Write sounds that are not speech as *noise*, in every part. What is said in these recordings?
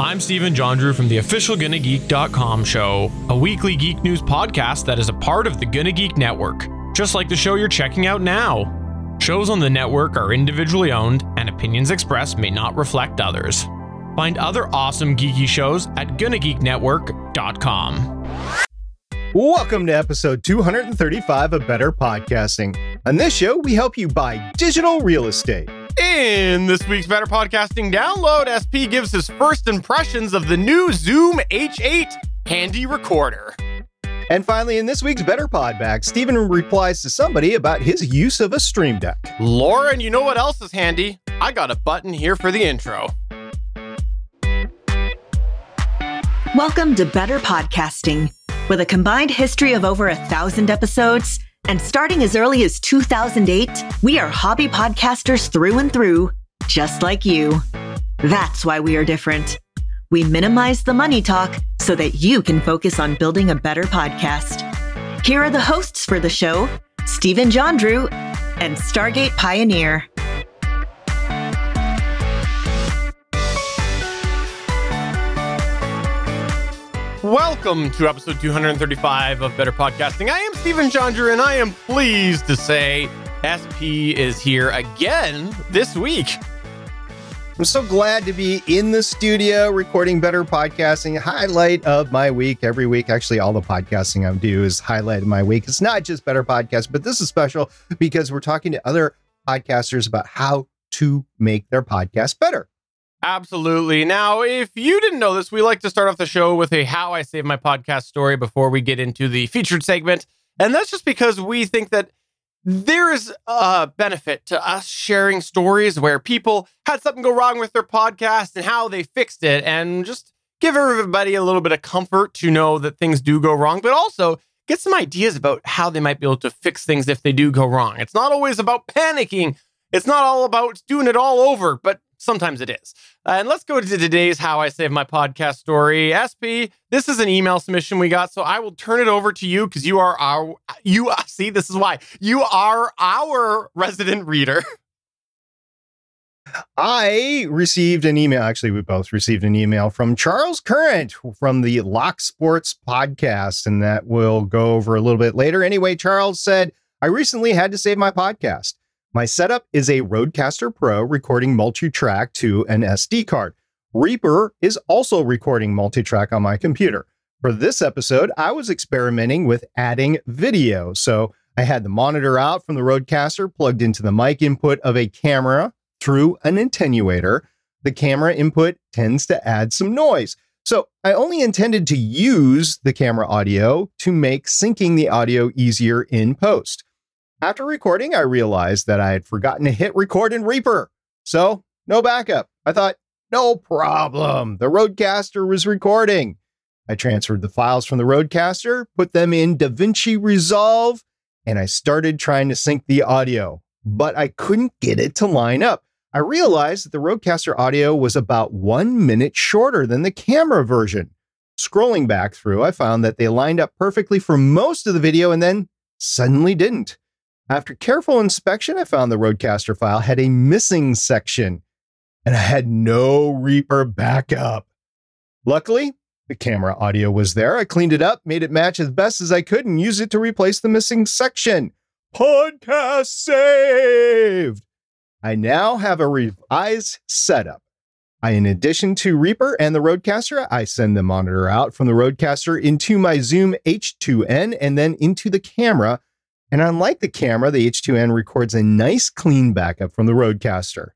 I'm Stephen John Drew from the official GonnaGeek.com show, a weekly geek news podcast that is a part of the Gonna Geek Network, just like the show you're checking out now. Shows on the network are individually owned, and opinions expressed may not reflect others. Find other awesome geeky shows at GonnaGeekNetwork.com. Welcome to episode 235 of Better Podcasting. On this show, we help you buy digital real estate. In this week's Better Podcasting download, SP gives his first impressions of the new Zoom H8 handy recorder. And finally, in this week's Better Podback, Stephen replies to somebody about his use of a Stream Deck. Lauren, you know what else is handy? I got a button here for the intro. Welcome to Better Podcasting. With a combined history of over a thousand episodes and starting as early as 2008, we are hobby podcasters through and through, just like you. That's why we are different. We minimize the money talk so that you can focus on building a better podcast. Here are the hosts for the show Stephen John Drew and Stargate Pioneer. Welcome to episode 235 of Better Podcasting. I am Stephen John Drew, and I am pleased to say SP is here again this week. I'm so glad to be in the studio recording Better Podcasting. Highlight of my week every week. Actually, all the podcasting I do is highlight of my week. It's not just Better Podcast, but this is special because we're talking to other podcasters about how to make their podcast better. Absolutely. Now, if you didn't know this, we like to start off the show with a How I Save My Podcast story before we get into the featured segment. And that's just because we think that there is a benefit to us sharing stories where people had something go wrong with their podcast and how they fixed it, and just give everybody a little bit of comfort to know that things do go wrong, but also get some ideas about how they might be able to fix things if they do go wrong. It's not always about panicking. It's not all about doing it all over, but sometimes it is. Uh, and let's go to today's How I Save My Podcast story. SP, this is an email submission we got, so I will turn it over to you because you are our, you *laughs* see, this is why you are our resident reader. *laughs* I received an email. Actually, we both received an email from Charles Current from the Lock Sports podcast, and that we'll go over a little bit later. Anyway, Charles said, I recently had to save my podcast. My setup is a Rodecaster Pro recording multi-track to an SD card. Reaper is also recording multi-track on my computer. For this episode, I was experimenting with adding video. So I had the monitor out from the Rodecaster plugged into the mic input of a camera through an attenuator. The camera input tends to add some noise. So I only intended to use the camera audio to make syncing the audio easier in post. After recording, I realized that I had forgotten to hit record in Reaper. So, no backup. I thought, no problem. The Rodecaster was recording. I transferred the files from the Rodecaster, put them in DaVinci Resolve, and I started trying to sync the audio, but I couldn't get it to line up. I realized that the Rodecaster audio was about one minute shorter than the camera version. Scrolling back through, I found that they lined up perfectly for most of the video and then suddenly didn't. After careful inspection, I found the Rodecaster file had a missing section and I had no Reaper backup. Luckily, the camera audio was there. I cleaned it up, made it match as best as I could, and used it to replace the missing section. Podcast saved! I now have a revised setup. I, in addition to Reaper and the Rodecaster, I send the monitor out from the Rodecaster into my Zoom H2N and then into the camera and unlike the camera, the H2N records a nice clean backup from the Rodecaster.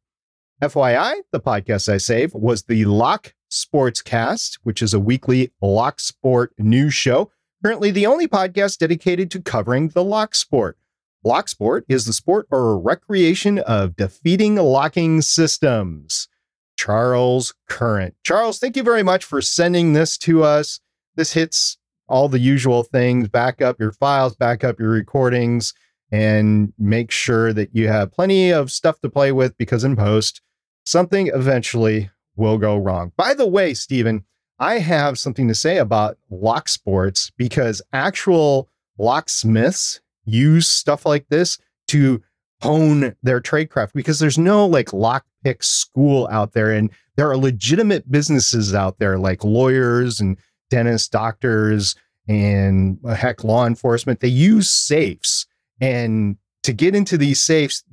FYI, the podcast I saved was the Lock Sportscast, which is a weekly Lock Sport news show, currently the only podcast dedicated to covering the lock sport. Lock sport is the sport or recreation of defeating locking systems. Charles Current. Charles, thank you very much for sending this to us. This hits all the usual things, back up your files, back up your recordings, and make sure that you have plenty of stuff to play with because in post, something eventually will go wrong. By the way, Stephen, I have something to say about lock sports because actual locksmiths use stuff like this to hone their tradecraft because there's no like lockpick school out there and there are legitimate businesses out there like lawyers and dentists, doctors, and heck, law enforcement. They use safes. And to get into these safes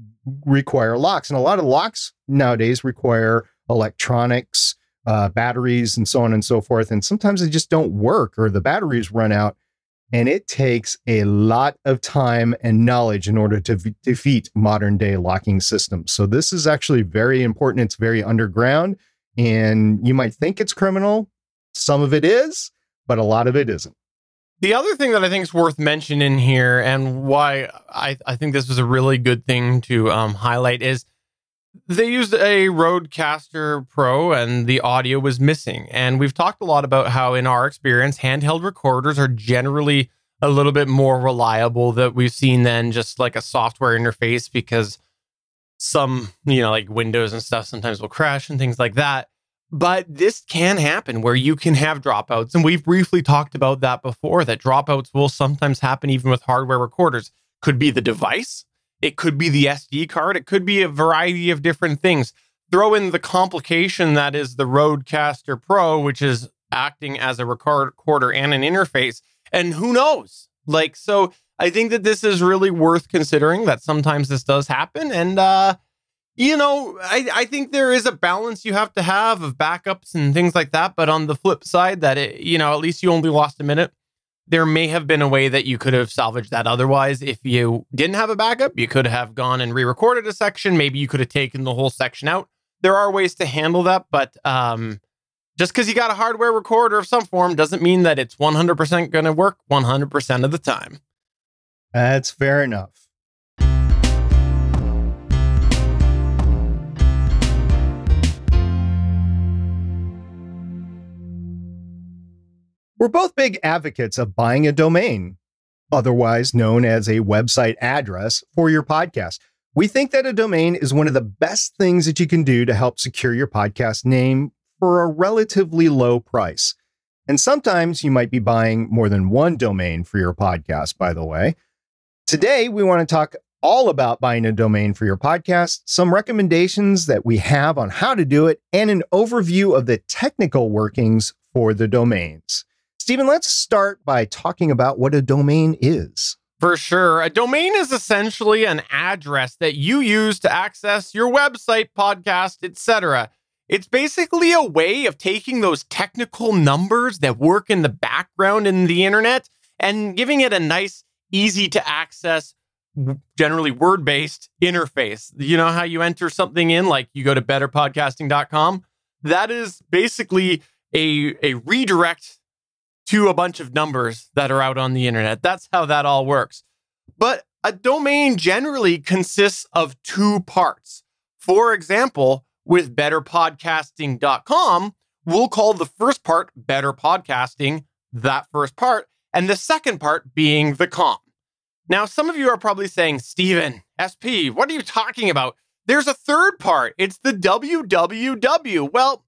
require locks. And a lot of locks nowadays require electronics, uh, batteries, and so on and so forth. And sometimes they just don't work or the batteries run out. And it takes a lot of time and knowledge in order to v- defeat modern day locking systems. So, this is actually very important. It's very underground. And you might think it's criminal. Some of it is, but a lot of it isn't. The other thing that I think is worth mentioning here, and why I, I think this was a really good thing to um, highlight, is they used a Rodecaster Pro and the audio was missing. And we've talked a lot about how, in our experience, handheld recorders are generally a little bit more reliable that we've seen than just like a software interface because some, you know, like Windows and stuff sometimes will crash and things like that. But this can happen where you can have dropouts. And we've briefly talked about that before that dropouts will sometimes happen even with hardware recorders. Could be the device, it could be the SD card, it could be a variety of different things. Throw in the complication that is the Rodecaster Pro, which is acting as a recorder and an interface. And who knows? Like, so I think that this is really worth considering that sometimes this does happen. And, uh, you know, I, I think there is a balance you have to have of backups and things like that. But on the flip side, that it, you know, at least you only lost a minute. There may have been a way that you could have salvaged that otherwise. If you didn't have a backup, you could have gone and re recorded a section. Maybe you could have taken the whole section out. There are ways to handle that, but um, just because you got a hardware recorder of some form doesn't mean that it's 100% going to work 100% of the time. That's fair enough. We're both big advocates of buying a domain, otherwise known as a website address for your podcast. We think that a domain is one of the best things that you can do to help secure your podcast name for a relatively low price. And sometimes you might be buying more than one domain for your podcast, by the way. Today, we want to talk all about buying a domain for your podcast, some recommendations that we have on how to do it, and an overview of the technical workings for the domains. Stephen, let's start by talking about what a domain is. For sure. A domain is essentially an address that you use to access your website, podcast, etc. It's basically a way of taking those technical numbers that work in the background in the internet and giving it a nice, easy to access, generally word based interface. You know how you enter something in, like you go to betterpodcasting.com? That is basically a, a redirect to a bunch of numbers that are out on the internet. That's how that all works. But a domain generally consists of two parts. For example, with betterpodcasting.com, we'll call the first part better podcasting, that first part, and the second part being the com. Now, some of you are probably saying, Stephen, SP, what are you talking about? There's a third part. It's the www. Well,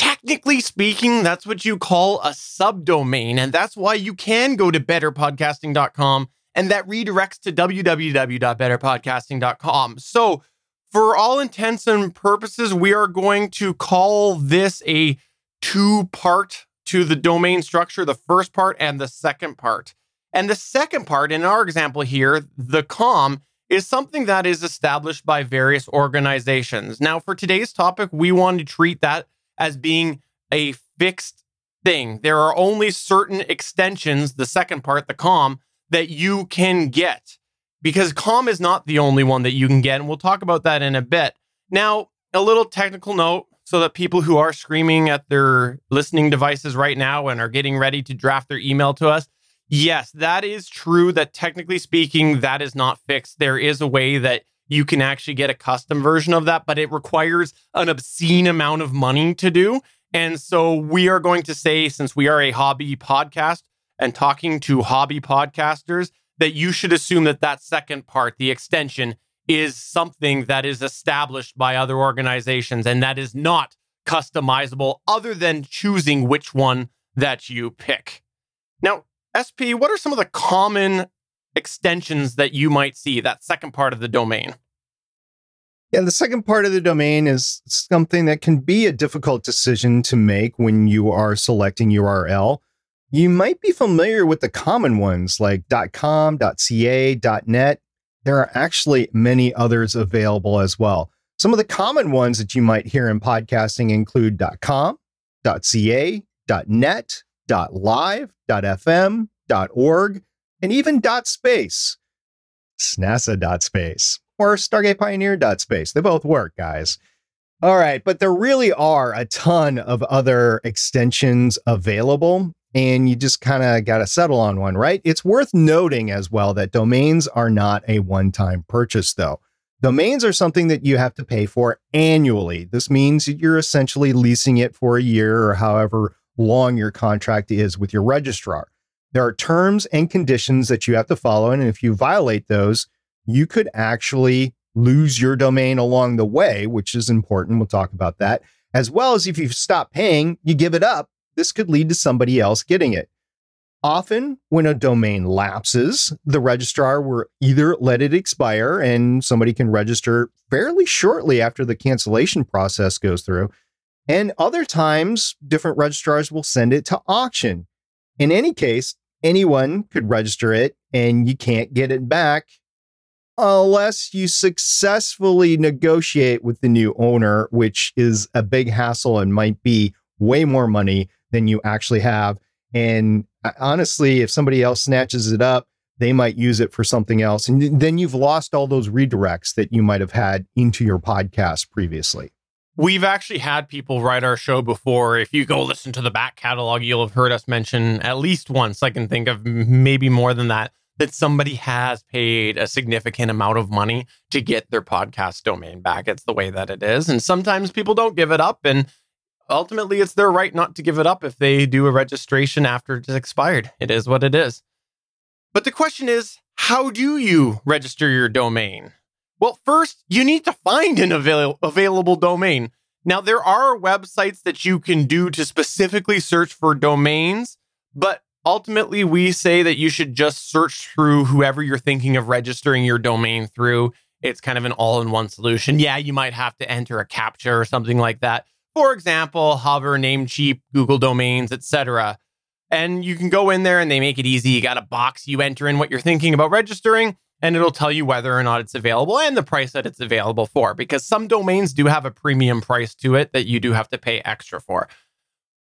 Technically speaking, that's what you call a subdomain. And that's why you can go to betterpodcasting.com and that redirects to www.betterpodcasting.com. So, for all intents and purposes, we are going to call this a two part to the domain structure the first part and the second part. And the second part, in our example here, the com, is something that is established by various organizations. Now, for today's topic, we want to treat that as being a fixed thing. There are only certain extensions, the second part, the COM, that you can get because COM is not the only one that you can get. And we'll talk about that in a bit. Now, a little technical note so that people who are screaming at their listening devices right now and are getting ready to draft their email to us. Yes, that is true that technically speaking, that is not fixed. There is a way that you can actually get a custom version of that, but it requires an obscene amount of money to do. And so we are going to say, since we are a hobby podcast and talking to hobby podcasters, that you should assume that that second part, the extension, is something that is established by other organizations and that is not customizable other than choosing which one that you pick. Now, SP, what are some of the common extensions that you might see, that second part of the domain? Yeah, the second part of the domain is something that can be a difficult decision to make when you are selecting URL. You might be familiar with the common ones like .com, .ca, .net. There are actually many others available as well. Some of the common ones that you might hear in podcasting include .com, .ca, .net, .live, .fm, .org, and even dot .space. SNASA.space or Stargate Pioneer.space. They both work, guys. All right, but there really are a ton of other extensions available, and you just kind of got to settle on one, right? It's worth noting as well that domains are not a one time purchase, though. Domains are something that you have to pay for annually. This means you're essentially leasing it for a year or however long your contract is with your registrar. There are terms and conditions that you have to follow, and if you violate those, you could actually lose your domain along the way, which is important. We'll talk about that. As well as if you stop paying, you give it up, this could lead to somebody else getting it. Often, when a domain lapses, the registrar will either let it expire and somebody can register fairly shortly after the cancellation process goes through. And other times, different registrars will send it to auction. In any case, anyone could register it and you can't get it back unless you successfully negotiate with the new owner, which is a big hassle and might be way more money than you actually have. And uh, honestly, if somebody else snatches it up, they might use it for something else. And then you've lost all those redirects that you might have had into your podcast previously. We've actually had people write our show before. If you go listen to the back catalog, you'll have heard us mention at least once. I can think of maybe more than that that somebody has paid a significant amount of money to get their podcast domain back. It's the way that it is. And sometimes people don't give it up. And ultimately, it's their right not to give it up if they do a registration after it's expired. It is what it is. But the question is how do you register your domain? Well, first, you need to find an avail- available domain. Now, there are websites that you can do to specifically search for domains, but ultimately, we say that you should just search through whoever you're thinking of registering your domain through. It's kind of an all in one solution. Yeah, you might have to enter a CAPTCHA or something like that. For example, Hover, Namecheap, Google Domains, etc. And you can go in there and they make it easy. You got a box, you enter in what you're thinking about registering, and it'll tell you whether or not it's available and the price that it's available for. Because some domains do have a premium price to it that you do have to pay extra for.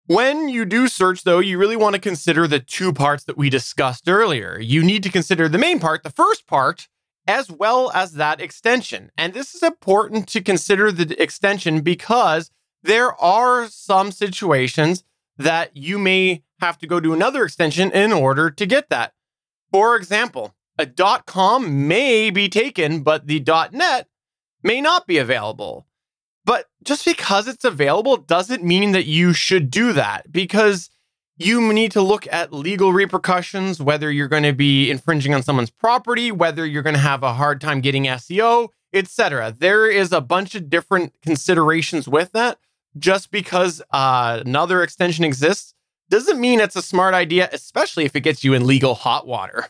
When you do search, though, you really want to consider the two parts that we discussed earlier. You need to consider the main part, the first part, as well as that extension. And this is important to consider the extension because there are some situations that you may have to go to another extension in order to get that. For example, a dot .com may be taken, but the dot .net may not be available. But just because it's available doesn't mean that you should do that because you need to look at legal repercussions, whether you're going to be infringing on someone's property, whether you're going to have a hard time getting SEO, etc. There is a bunch of different considerations with that. Just because uh, another extension exists doesn't mean it's a smart idea, especially if it gets you in legal hot water.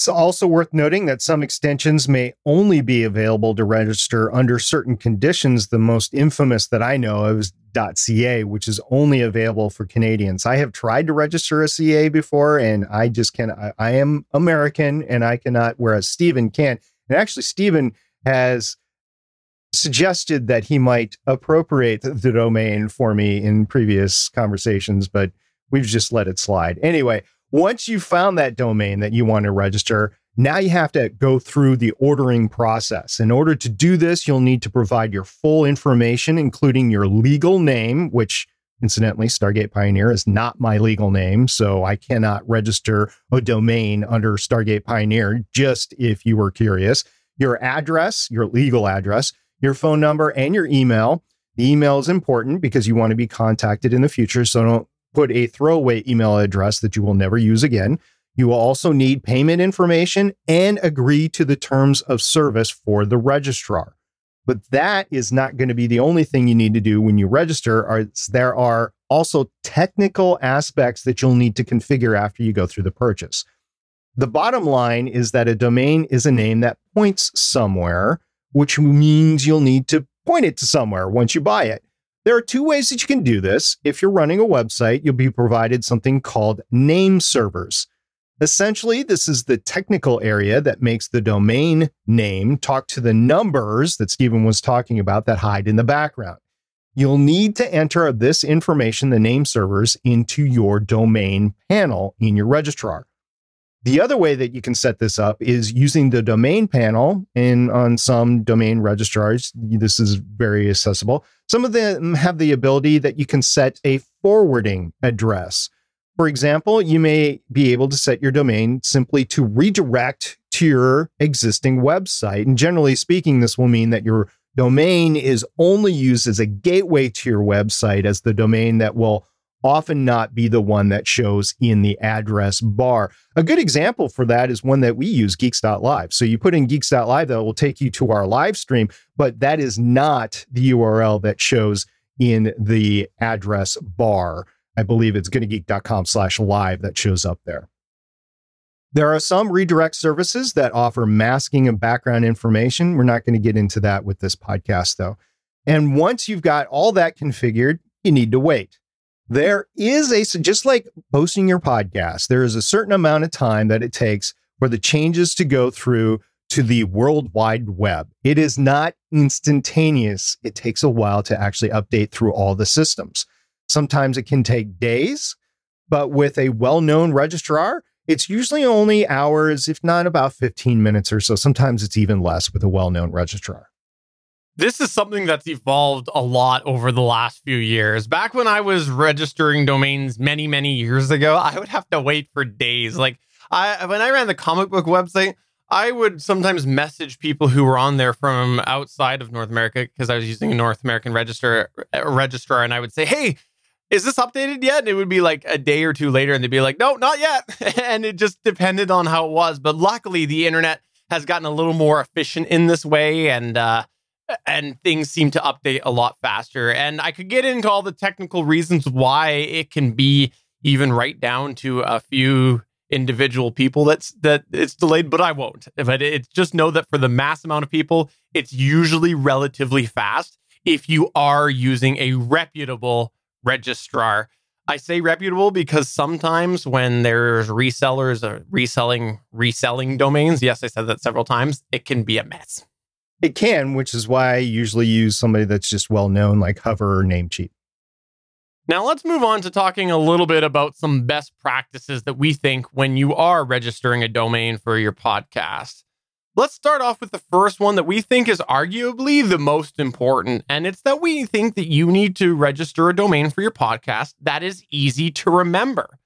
It's also worth noting that some extensions may only be available to register under certain conditions. The most infamous that I know of is .ca, which is only available for Canadians. I have tried to register a CA before, and I just can't. I, I am American, and I cannot. Whereas Stephen can. And actually, Stephen has suggested that he might appropriate the domain for me in previous conversations, but we've just let it slide. Anyway, once you found that domain that you want to register, now you have to go through the ordering process. In order to do this, you'll need to provide your full information, including your legal name, which incidentally, Stargate Pioneer is not my legal name. So I cannot register a domain under Stargate Pioneer, just if you were curious. Your address, your legal address, your phone number, and your email. The email is important because you want to be contacted in the future. So don't put a throwaway email address that you will never use again. You will also need payment information and agree to the terms of service for the registrar. But that is not going to be the only thing you need to do when you register. There are also technical aspects that you'll need to configure after you go through the purchase. The bottom line is that a domain is a name that points somewhere, which means you'll need to point it to somewhere once you buy it. There are two ways that you can do this. If you're running a website, you'll be provided something called name servers. Essentially, this is the technical area that makes the domain name talk to the numbers that Stephen was talking about that hide in the background. You'll need to enter this information, the name servers, into your domain panel in your registrar. The other way that you can set this up is using the domain panel and on some domain registrars. This is very accessible. Some of them have the ability that you can set a forwarding address. For example, you may be able to set your domain simply to redirect to your existing website. And generally speaking, this will mean that your domain is only used as a gateway to your website as the domain that will often not be the one that shows in the address bar. A good example for that is one that we use, geeks.live. So you put in geeks.live, that will take you to our live stream, but that is not the URL that shows in the address bar. I believe it's gonnageek.com slash live that shows up there. There are some redirect services that offer masking of background information. We're not going to get into that with this podcast, though. And once you've got all that configured, you need to wait. There is a, just like posting your podcast, there is a certain amount of time that it takes for the changes to go through to the World Wide Web. It is not instantaneous. It takes a while to actually update through all the systems. Sometimes it can take days, but with a well known registrar, it's usually only hours, if not about 15 minutes or so. Sometimes it's even less with a well known registrar. This is something that's evolved a lot over the last few years. Back when I was registering domains many, many years ago, I would have to wait for days. Like I when I ran the comic book website, I would sometimes message people who were on there from outside of North America because I was using a North American register registrar and I would say, "Hey, is this updated yet? And it would be like a day or two later, and they'd be like, no, not yet. *laughs* and it just depended on how it was. But luckily, the internet has gotten a little more efficient in this way, and uh, and things seem to update a lot faster. And I could get into all the technical reasons why it can be even right down to a few individual people that's that it's delayed, but I won't. But it's just know that for the mass amount of people, it's usually relatively fast if you are using a reputable registrar. I say reputable because sometimes when there's resellers or reselling reselling domains, yes, I said that several times, it can be a mess. It can, which is why I usually use somebody that's just well known, like Hover or Namecheap. Now let's move on to talking a little bit about some best practices that we think when you are registering a domain for your podcast. Let's start off with the first one that we think is arguably the most important, and it's that we think that you need to register a domain for your podcast that is easy to remember.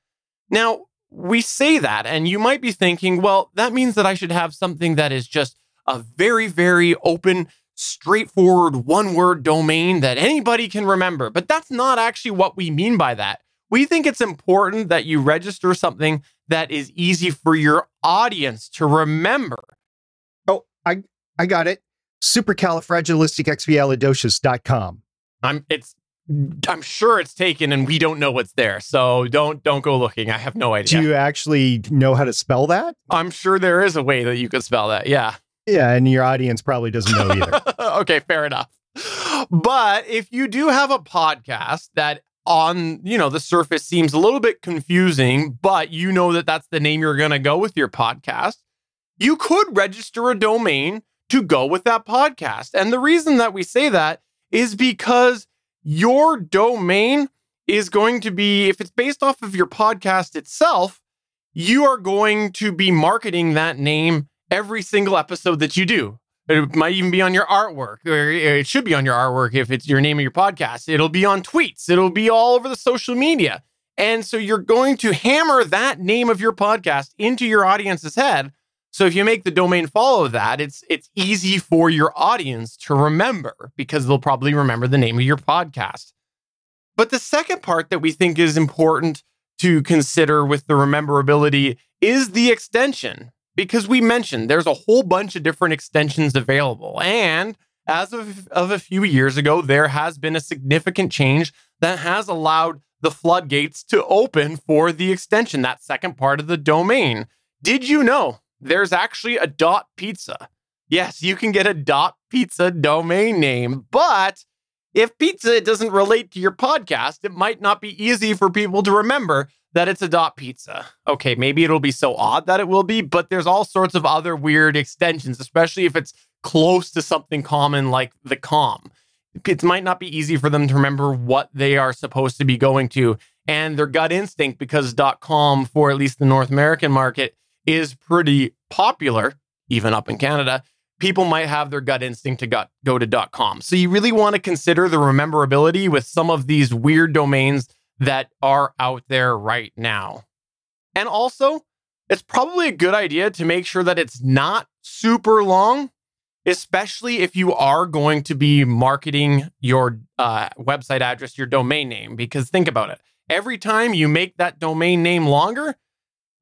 Now, we say that, and you might be thinking, well, that means that I should have something that is just a very, very open, straightforward one word domain that anybody can remember. But that's not actually what we mean by that. We think it's important that you register something that is easy for your audience to remember. Oh, I I got it. Supercalifragilisticexpialidocious.com. I'm it's I'm sure it's taken and we don't know what's there. So don't don't go looking. I have no idea. Do you actually know how to spell that? I'm sure there is a way that you could spell that. Yeah. Yeah, and your audience probably doesn't know either. *laughs* okay, fair enough. But if you do have a podcast that on, you know, the surface seems a little bit confusing, but you know that that's the name you're going to go with your podcast, you could register a domain to go with that podcast. And the reason that we say that is because your domain is going to be, if it's based off of your podcast itself, you are going to be marketing that name every single episode that you do. It might even be on your artwork, or it should be on your artwork if it's your name of your podcast. It'll be on tweets, it'll be all over the social media. And so you're going to hammer that name of your podcast into your audience's head so if you make the domain follow that, it's it's easy for your audience to remember because they'll probably remember the name of your podcast. But the second part that we think is important to consider with the rememberability is the extension because we mentioned there's a whole bunch of different extensions available and as of, of a few years ago there has been a significant change that has allowed the floodgates to open for the extension that second part of the domain Did you know there's actually a dot pizza? Yes, you can get a dot pizza domain name, but if pizza doesn't relate to your podcast, it might not be easy for people to remember that it's a dot pizza. Okay, maybe it'll be so odd that it will be, but there's all sorts of other weird extensions, especially if it's close to something common like the com. It might not be easy for them to remember what they are supposed to be going to. And their gut instinct, because dot .com for at least the North American market is pretty popular, even up in Canada, people might have their gut instinct to go to dot .com. So you really want to consider the rememberability with some of these weird domains that are out there right now. And also, it's probably a good idea to make sure that it's not super long especially if you are going to be marketing your uh, website address, your domain name. Because think about it every time you make that domain name longer,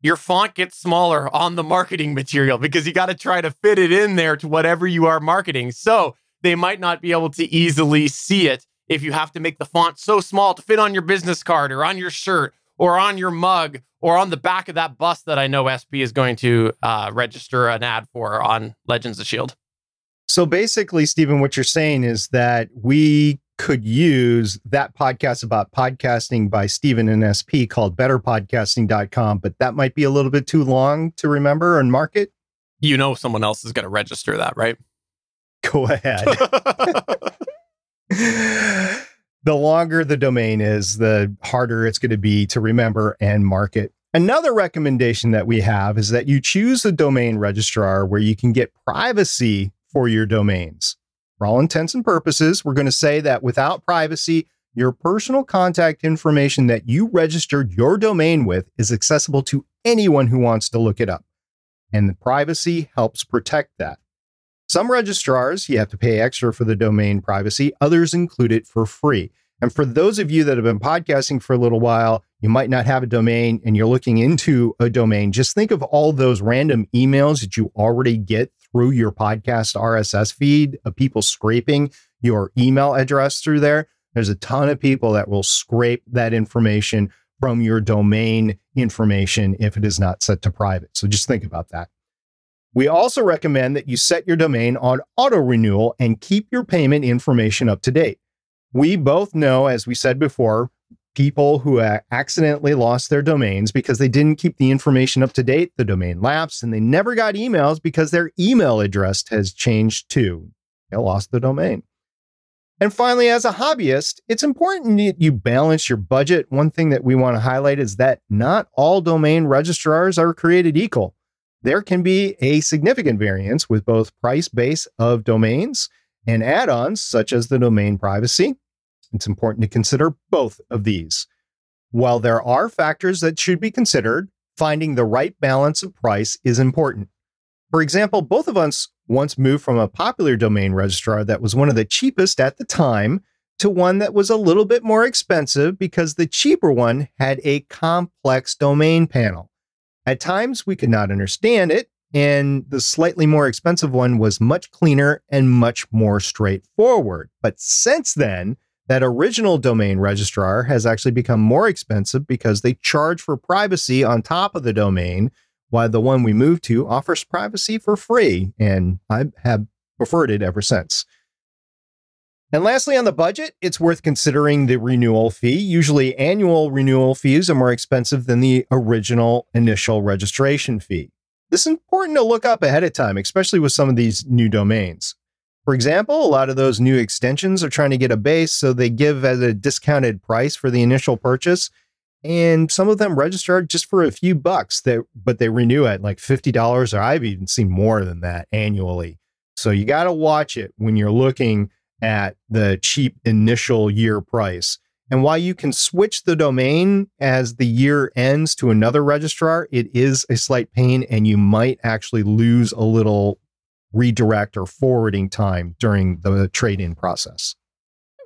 your font gets smaller on the marketing material because you got to try to fit it in there to whatever you are marketing. So they might not be able to easily see it if you have to make the font so small to fit on your business card or on your shirt or on your mug or on the back of that bus that I know SP is going to uh, register an ad for on Legends of Shield. So basically, Stephen, what you're saying is that we could use that podcast about podcasting by Stephen and SP called betterpodcasting.com, but that might be a little bit too long to remember and market. You know, someone else is going to register that, right? Go ahead. *laughs* *laughs* the longer the domain is, the harder it's going to be to remember and market. Another recommendation that we have is that you choose a domain registrar where you can get privacy for your domains. For all intents and purposes, we're going to say that without privacy, your personal contact information that you registered your domain with is accessible to anyone who wants to look it up. And the privacy helps protect that. Some registrars, you have to pay extra for the domain privacy, others include it for free. And for those of you that have been podcasting for a little while, you might not have a domain and you're looking into a domain. Just think of all those random emails that you already get through your podcast RSS feed of people scraping your email address through there. There's a ton of people that will scrape that information from your domain information if it is not set to private. So just think about that. We also recommend that you set your domain on auto renewal and keep your payment information up to date. We both know, as we said before, people who uh, accidentally lost their domains because they didn't keep the information up to date. The domain lapsed and they never got emails because their email address has changed too. They lost the domain. And finally, as a hobbyist, it's important that you balance your budget. One thing that we want to highlight is that not all domain registrars are created equal. There can be a significant variance with both price base of domains and add ons, such as the domain privacy it's important to consider both of these. While there are factors that should be considered, finding the right balance of price is important. For example, both of us once moved from a popular domain registrar that was one of the cheapest at the time to one that was a little bit more expensive because the cheaper one had a complex domain panel. At times, we could not understand it, and the slightly more expensive one was much cleaner and much more straightforward. But since then, that original domain registrar has actually become more expensive because they charge for privacy on top of the domain, while the one we moved to offers privacy for free. And I have preferred it ever since. And lastly, on the budget, it's worth considering the renewal fee. Usually, annual renewal fees are more expensive than the original initial registration fee. This is important to look up ahead of time, especially with some of these new domains. For example, a lot of those new extensions are trying to get a base, so they give at a discounted price for the initial purchase. And some of them register just for a few bucks, that, but they renew at like $50, or I've even seen more than that annually. So you got to watch it when you're looking at the cheap initial year price. And while you can switch the domain as the year ends to another registrar, it is a slight pain and you might actually lose a little redirect or forwarding time during the trade in process.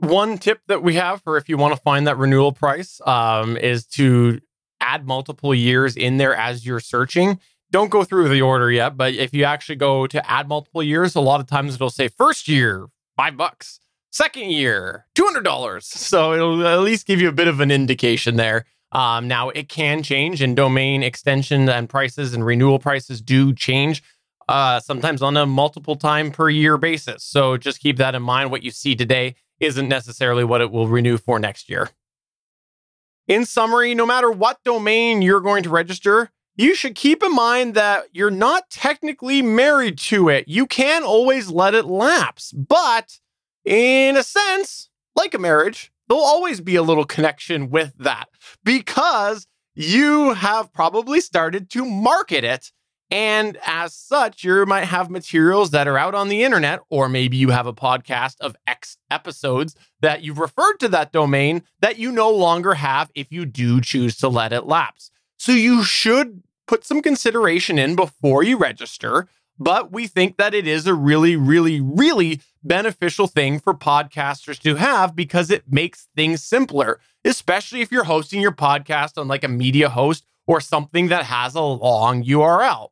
One tip that we have for if you want to find that renewal price um, is to add multiple years in there as you're searching. Don't go through the order yet, but if you actually go to add multiple years, a lot of times it'll say first year, five bucks, second year, $200. *laughs* So it'll at least give you a bit of an indication there Um, now, it can change, and domain extension and prices and renewal prices do change uh, sometimes on a multiple time per year basis. So just keep that in mind. What you see today isn't necessarily what it will renew for next year. In summary, no matter what domain you're going to register, you should keep in mind that you're not technically married to it. You can always let it lapse, but in a sense, like a marriage, there'll always be a little connection with that because you have probably started to market it. And as such, you might have materials that are out on the internet, or maybe you have a podcast of X episodes that you've referred to that domain that you no longer have if you do choose to let it lapse. So you should put some consideration in before you register. But we think that it is a really, really, really beneficial thing for podcasters to have because it makes things simpler, especially if you're hosting your podcast on like a media host or something that has a long URL.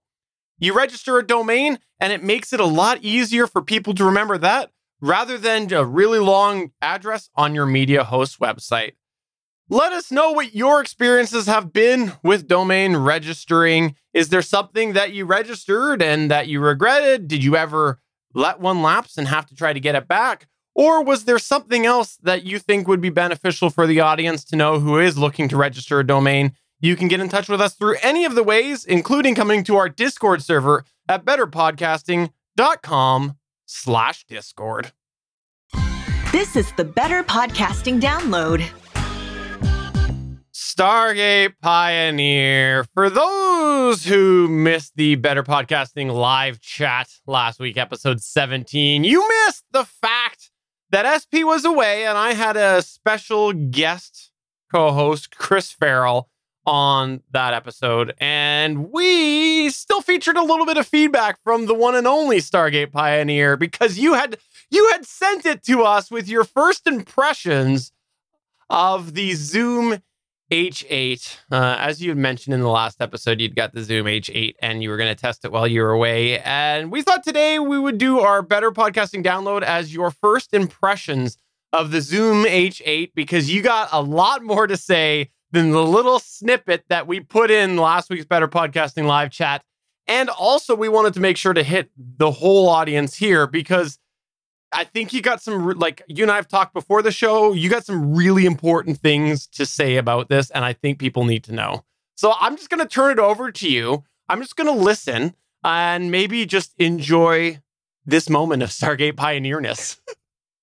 You register a domain and it makes it a lot easier for people to remember that rather than a really long address on your media host website. Let us know what your experiences have been with domain registering. Is there something that you registered and that you regretted? Did you ever let one lapse and have to try to get it back? Or was there something else that you think would be beneficial for the audience to know who is looking to register a domain? You can get in touch with us through any of the ways, including coming to our Discord server at betterpodcasting.com slash discord. This is the Better Podcasting Download. Stargate Pioneer. For those who missed the Better Podcasting live chat last week, episode 17, you missed the fact that SP was away and I had a special guest co host, Chris Farrell, on that episode. And we still featured a little bit of feedback from the one and only Stargate Pioneer because you had you had sent it to us with your first impressions of the Zoom H8. Uh, as you had mentioned in the last episode, you'd got the Zoom H8 and you were going to test it while you were away. And we thought today we would do our better podcasting download as your first impressions of the Zoom H8 because you got a lot more to say than the little snippet that we put in last week's Better Podcasting live chat. And also, we wanted to make sure to hit the whole audience here because I think you got some like you and I have talked before the show. You got some really important things to say about this, and I think people need to know. So I'm just going to turn it over to you. I'm just going to listen and maybe just enjoy this moment of Stargate pioneerness.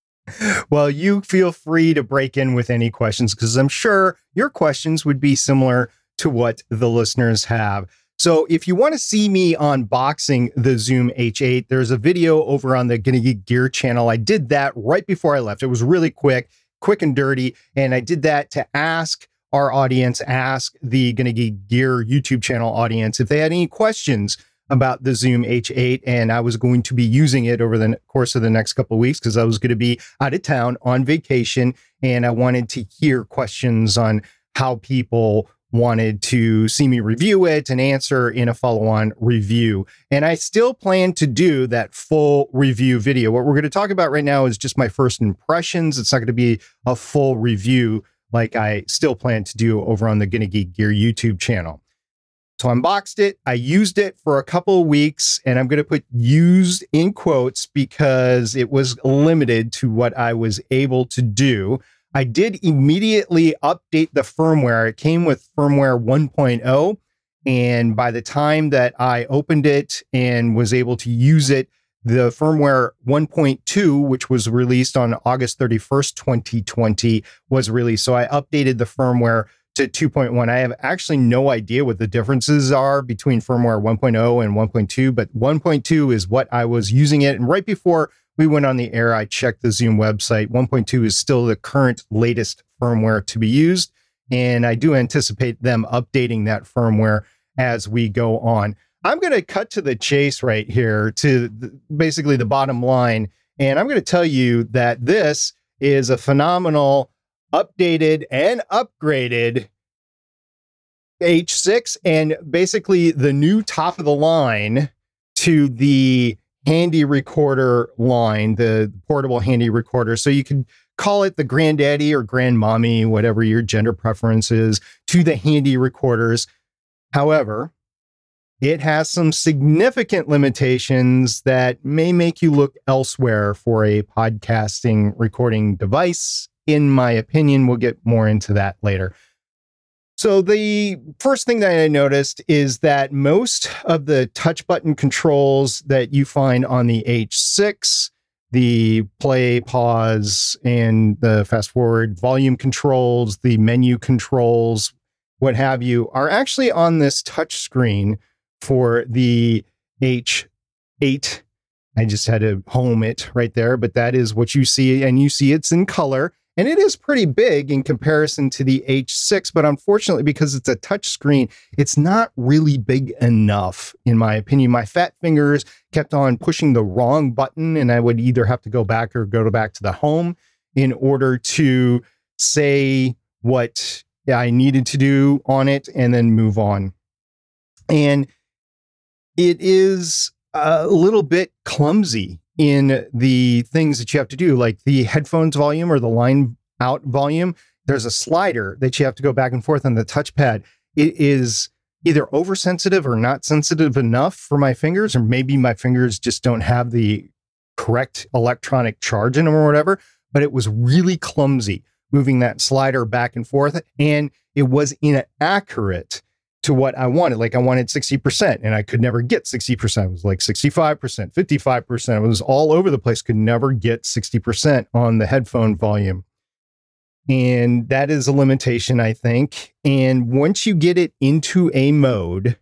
*laughs* well, you feel free to break in with any questions because I'm sure your questions would be similar to what the listeners have. So if you want to see me unboxing the Zoom H8, there's a video over on the Geek Gear channel. I did that right before I left. It was really quick, quick and dirty. And I did that to ask our audience, ask the Geek Gear YouTube channel audience if they had any questions about the Zoom H8. And I was going to be using it over the course of the next couple of weeks because I was going to be out of town on vacation. And I wanted to hear questions on how people wanted to see me review it and answer in a follow on review. And I still plan to do that full review video. What we're going to talk about right now is just my first impressions. It's not going to be a full review like I still plan to do over on the Gonna Geek Gear YouTube channel. So I unboxed it. I used it for a couple of weeks, and I'm going to put used in quotes because it was limited to what I was able to do. I did immediately update the firmware. It came with firmware 1.0. And by the time that I opened it and was able to use it, the firmware 1.2, which was released on August 31st, 2020, was released. So I updated the firmware to 2.1. I have actually no idea what the differences are between firmware 1.0 and 1.2, but 1.2 is what I was using it. And right before we went on the air. I checked the Zoom website. 1.2 is still the current latest firmware to be used. And I do anticipate them updating that firmware as we go on. I'm going to cut to the chase right here to basically the bottom line. And I'm going to tell you that this is a phenomenal, updated, and upgraded H6 and basically the new top of the line to the handy recorder line, the portable handy recorder. So you can call it the granddaddy or grandmommy, whatever your gender preference is, to the handy recorders. However, it has some significant limitations that may make you look elsewhere for a podcasting recording device. In my opinion, we'll get more into that later. So, the first thing that I noticed is that most of the touch button controls that you find on the H6, the play, pause, and the fast forward volume controls, the menu controls, what have you, are actually on this touch screen for the H8. I just had to home it right there, but that is what you see. And you see it's in color. And it is pretty big in comparison to the H6, but unfortunately, because it's a touch screen, it's not really big enough, in my opinion. My fat fingers kept on pushing the wrong button, and I would either have to go back or go back to the home in order to say what I needed to do on it and then move on. And it is a little bit clumsy in the things that you have to do, like the headphones volume or the line out volume. There's a slider that you have to go back and forth on the touchpad. It is either oversensitive or not sensitive enough for my fingers, or maybe my fingers just don't have the correct electronic charge in them or whatever. But it was really clumsy moving that slider back and forth, and it was inaccurate to what I wanted. Like I wanted 60% and I could never get 60%. It was like 65%, 55%. It was all over the place. Could never get 60% on the headphone volume. And that is a limitation, I think. And once you get it into a mode,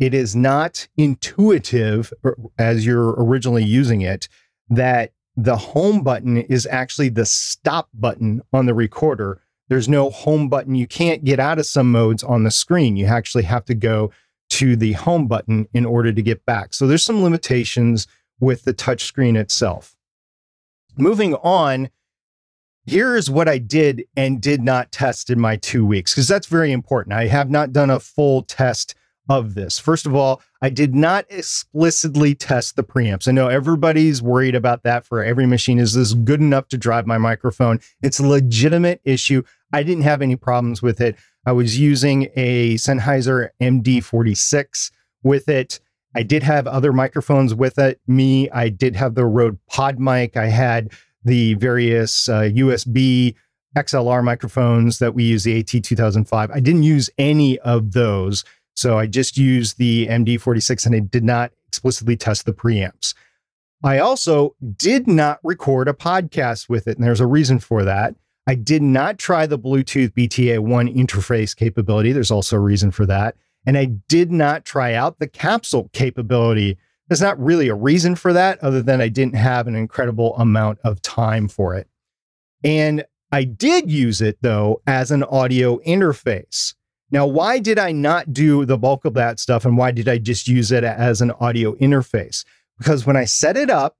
it is not intuitive as you're originally using it that the home button is actually the stop button on the recorder there's no home button. You can't get out of some modes on the screen. You actually have to go to the home button in order to get back. So there's some limitations with the touchscreen itself. Moving on, here's what I did and did not test in my two weeks, because that's very important. I have not done a full test of this. First of all, I did not explicitly test the preamps. I know everybody's worried about that for every machine. Is this good enough to drive my microphone? It's a legitimate issue. I didn't have any problems with it. I was using a Sennheiser MD46 with it. I did have other microphones with it. Me, I did have the Rode Pod mic. I had the various uh, USB XLR microphones that we use, the AT2005. I didn't use any of those. So I just used the MD46 and I did not explicitly test the preamps. I also did not record a podcast with it. And there's a reason for that. I did not try the Bluetooth BTA1 interface capability. There's also a reason for that. And I did not try out the capsule capability. There's not really a reason for that other than I didn't have an incredible amount of time for it. And I did use it though as an audio interface. Now, why did I not do the bulk of that stuff and why did I just use it as an audio interface? Because when I set it up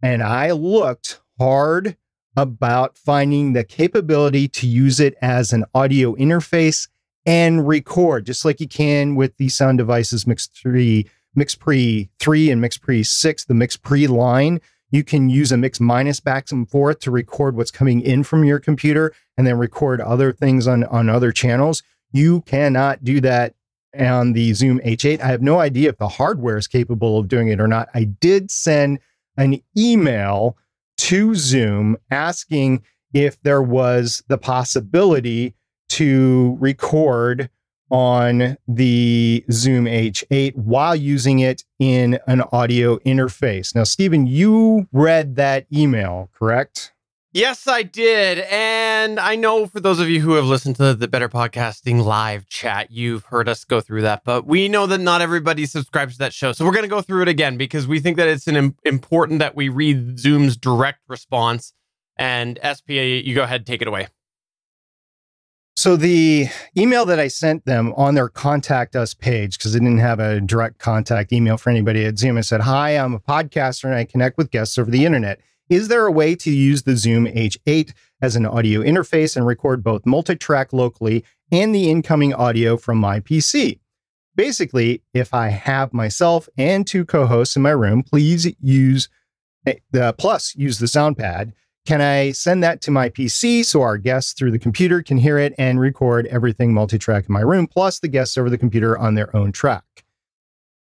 and I looked hard about finding the capability to use it as an audio interface and record, just like you can with the sound devices Mix 3, MixPre 3 and MixPre 6, the MixPre line. You can use a mix minus back and forth to record what's coming in from your computer and then record other things on, on other channels. You cannot do that on the Zoom H8. I have no idea if the hardware is capable of doing it or not. I did send an email to Zoom asking if there was the possibility to record on the Zoom H8 while using it in an audio interface. Now, Stephen, you read that email, correct? Yes, I did. And I know for those of you who have listened to the Better Podcasting live chat, you've heard us go through that. But we know that not everybody subscribes to that show. So we're going to go through it again because we think that it's an Im- important that we read Zoom's direct response. And SPA, you go ahead, take it away. So the email that I sent them on their contact us page, because I didn't have a direct contact email for anybody at Zoom, I said, Hi, I'm a podcaster and I connect with guests over the internet. Is there a way to use the Zoom H8 as an audio interface and record both multi track locally and the incoming audio from my PC? Basically, if I have myself and two co hosts in my room, please use eh, the plus use the sound pad. Can I send that to my PC so our guests through the computer can hear it and record everything multi track in my room, plus the guests over the computer on their own track?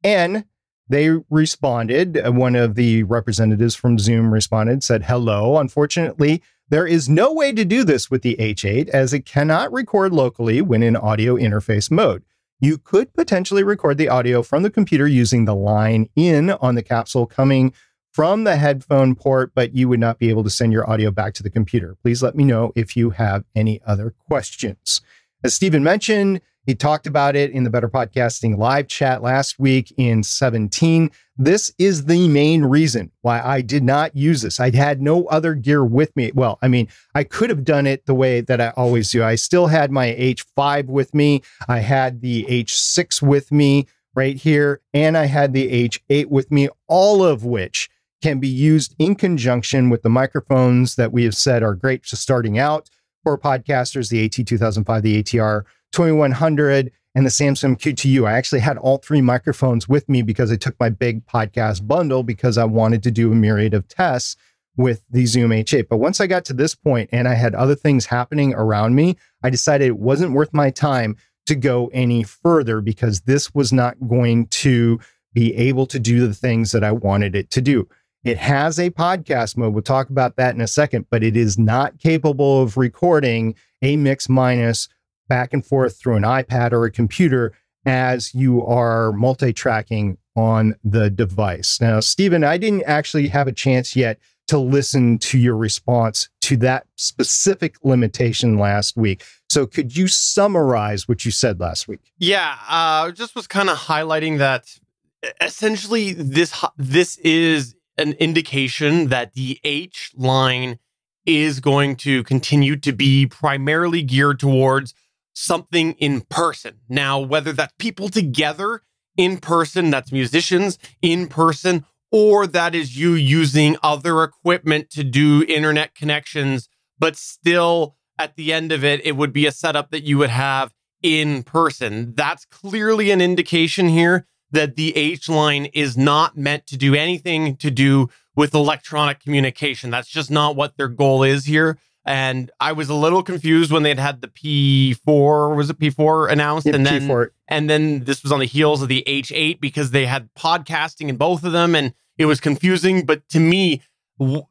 And they responded. Uh, one of the representatives from Zoom responded, said, Hello. Unfortunately, there is no way to do this with the H8 as it cannot record locally when in audio interface mode. You could potentially record the audio from the computer using the line in on the capsule coming from the headphone port, but you would not be able to send your audio back to the computer. Please let me know if you have any other questions. As Stephen mentioned, he talked about it in the Better Podcasting live chat last week in 17. This is the main reason why I did not use this. I had no other gear with me. Well, I mean, I could have done it the way that I always do. I still had my H5 with me, I had the H6 with me right here, and I had the H8 with me, all of which can be used in conjunction with the microphones that we have said are great for starting out for podcasters the AT2005, the ATR 2100 and the Samsung Q2U. I actually had all three microphones with me because I took my big podcast bundle because I wanted to do a myriad of tests with the Zoom H8. But once I got to this point and I had other things happening around me, I decided it wasn't worth my time to go any further because this was not going to be able to do the things that I wanted it to do. It has a podcast mode. We'll talk about that in a second, but it is not capable of recording a mix minus back and forth through an iPad or a computer as you are multi tracking on the device. Now, Stephen, I didn't actually have a chance yet to listen to your response to that specific limitation last week. So, could you summarize what you said last week? Yeah, uh, just was kind of highlighting that essentially this this is an indication that the H line is going to continue to be primarily geared towards something in person. Now, whether that's people together in person, that's musicians in person, or that is you using other equipment to do internet connections, but still at the end of it, it would be a setup that you would have in person. That's clearly an indication here that the H line is not meant to do anything to do with electronic communication. That's just not what their goal is here. And I was a little confused when they'd had the P4, was it P4 announced? And then P4. and then this was on the heels of the H8 because they had podcasting in both of them and it was confusing. But to me,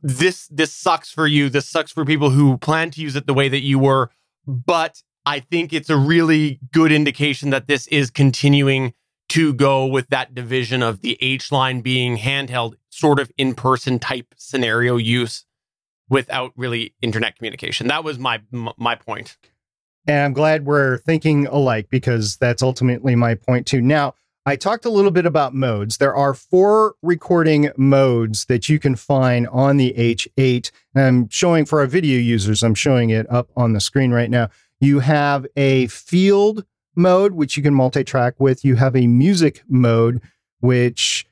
this this sucks for you. This sucks for people who plan to use it the way that you were. But I think it's a really good indication that this is continuing to go with that division of the H line being handheld, sort of in person type scenario use without really internet communication. That was my my point. And I'm glad we're thinking alike because that's ultimately my point too. Now, I talked a little bit about modes. There are four recording modes that you can find on the H8. And I'm showing for our video users, I'm showing it up on the screen right now. You have a field mode, which you can multi track with. You have a music mode, which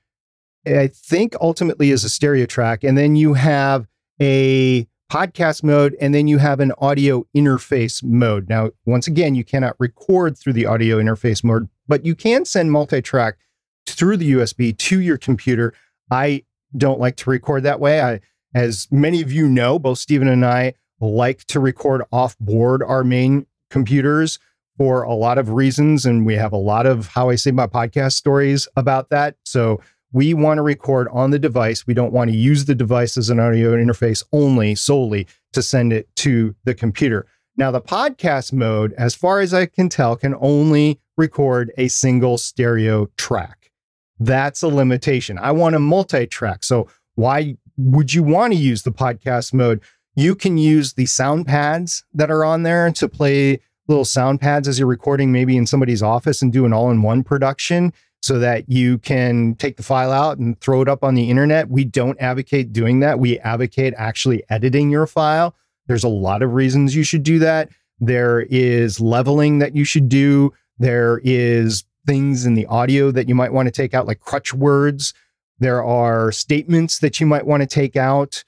I think ultimately is a stereo track. And then you have a podcast mode, and then you have an audio interface mode. Now, once again, you cannot record through the audio interface mode, but you can send multi track through the USB to your computer. I don't like to record that way. I, as many of you know, both Stephen and I like to record off board our main computers for a lot of reasons. And we have a lot of how I say my podcast stories about that. So we want to record on the device. We don't want to use the device as an audio interface only solely to send it to the computer. Now, the podcast mode, as far as I can tell, can only record a single stereo track. That's a limitation. I want a multi track. So, why would you want to use the podcast mode? You can use the sound pads that are on there to play little sound pads as you're recording, maybe in somebody's office and do an all in one production so that you can take the file out and throw it up on the internet. We don't advocate doing that. We advocate actually editing your file. There's a lot of reasons you should do that. There is leveling that you should do. There is things in the audio that you might want to take out, like crutch words. There are statements that you might want to take out.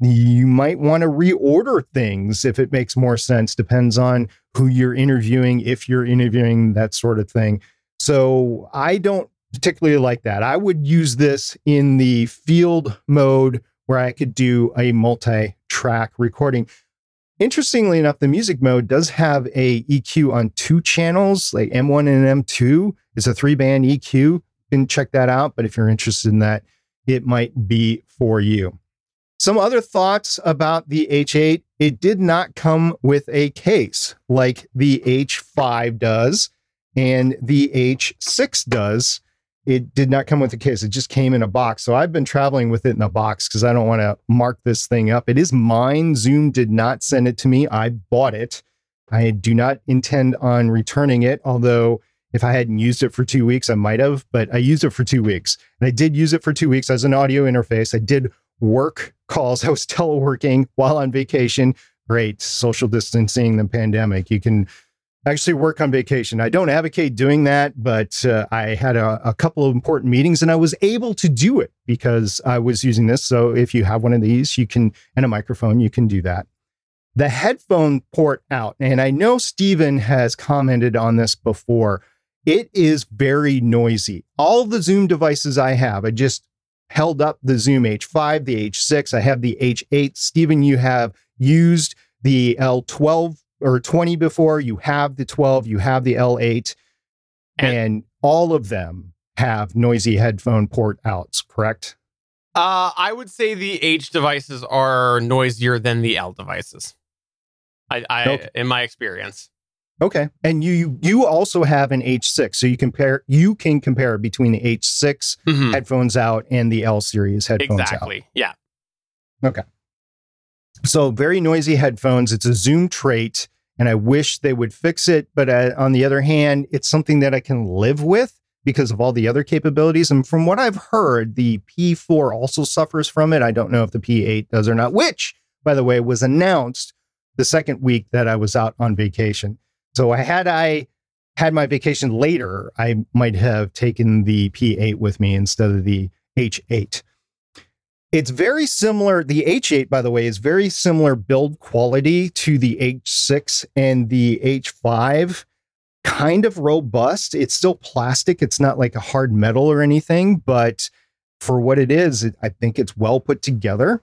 You might want to reorder things if it makes more sense, depends on who you're interviewing, if you're interviewing, that sort of thing. So I don't particularly like that. I would use this in the field mode where I could do a multi track recording. Interestingly enough, the music mode does have a EQ on two channels, like M1 and M2. It's a three band EQ. You can check that out. But if you're interested in that, it might be for you. Some other thoughts about the H8 it did not come with a case like the H5 does and the H6 does. It did not come with a case. It just came in a box. So I've been traveling with it in a box because I don't want to mark this thing up. It is mine. Zoom did not send it to me. I bought it. I do not intend on returning it, although if I hadn't used it for two weeks, I might have, but I used it for two weeks. And I did use it for two weeks as an audio interface. I did work calls. *laughs* I was teleworking while on vacation. Great social distancing, the pandemic. You can actually work on vacation. I don't advocate doing that, but uh, I had a, a, couple of important meetings and I was able to do it because I was using this. So if you have one of these, you can, and a microphone, you can do that. The headphone port out, and I know Stephen has commented on this before. It is very noisy. All the Zoom devices I have, I just held up the Zoom H5, the H6. I have the H8. Stephen, you have used the L12 or 20 before. You have the 12, you have the L8, and, and all of them have noisy headphone port outs, correct? Uh, I would say the H devices are noisier than the L devices. I, I okay. in my experience. Okay. And you you also have an H6. So you compare you can compare between the H6 mm-hmm. headphones out and the L series headphones exactly. out. Yeah. Okay. So very noisy headphones. It's a Zoom trait and I wish they would fix it, but uh, on the other hand, it's something that I can live with because of all the other capabilities. And from what I've heard, the P4 also suffers from it. I don't know if the P8 does or not, which by the way was announced the second week that I was out on vacation. So had I had my vacation later, I might have taken the P8 with me instead of the H8. It's very similar. The H8, by the way, is very similar build quality to the H6 and the H5. Kind of robust. It's still plastic. It's not like a hard metal or anything, but for what it is, I think it's well put together.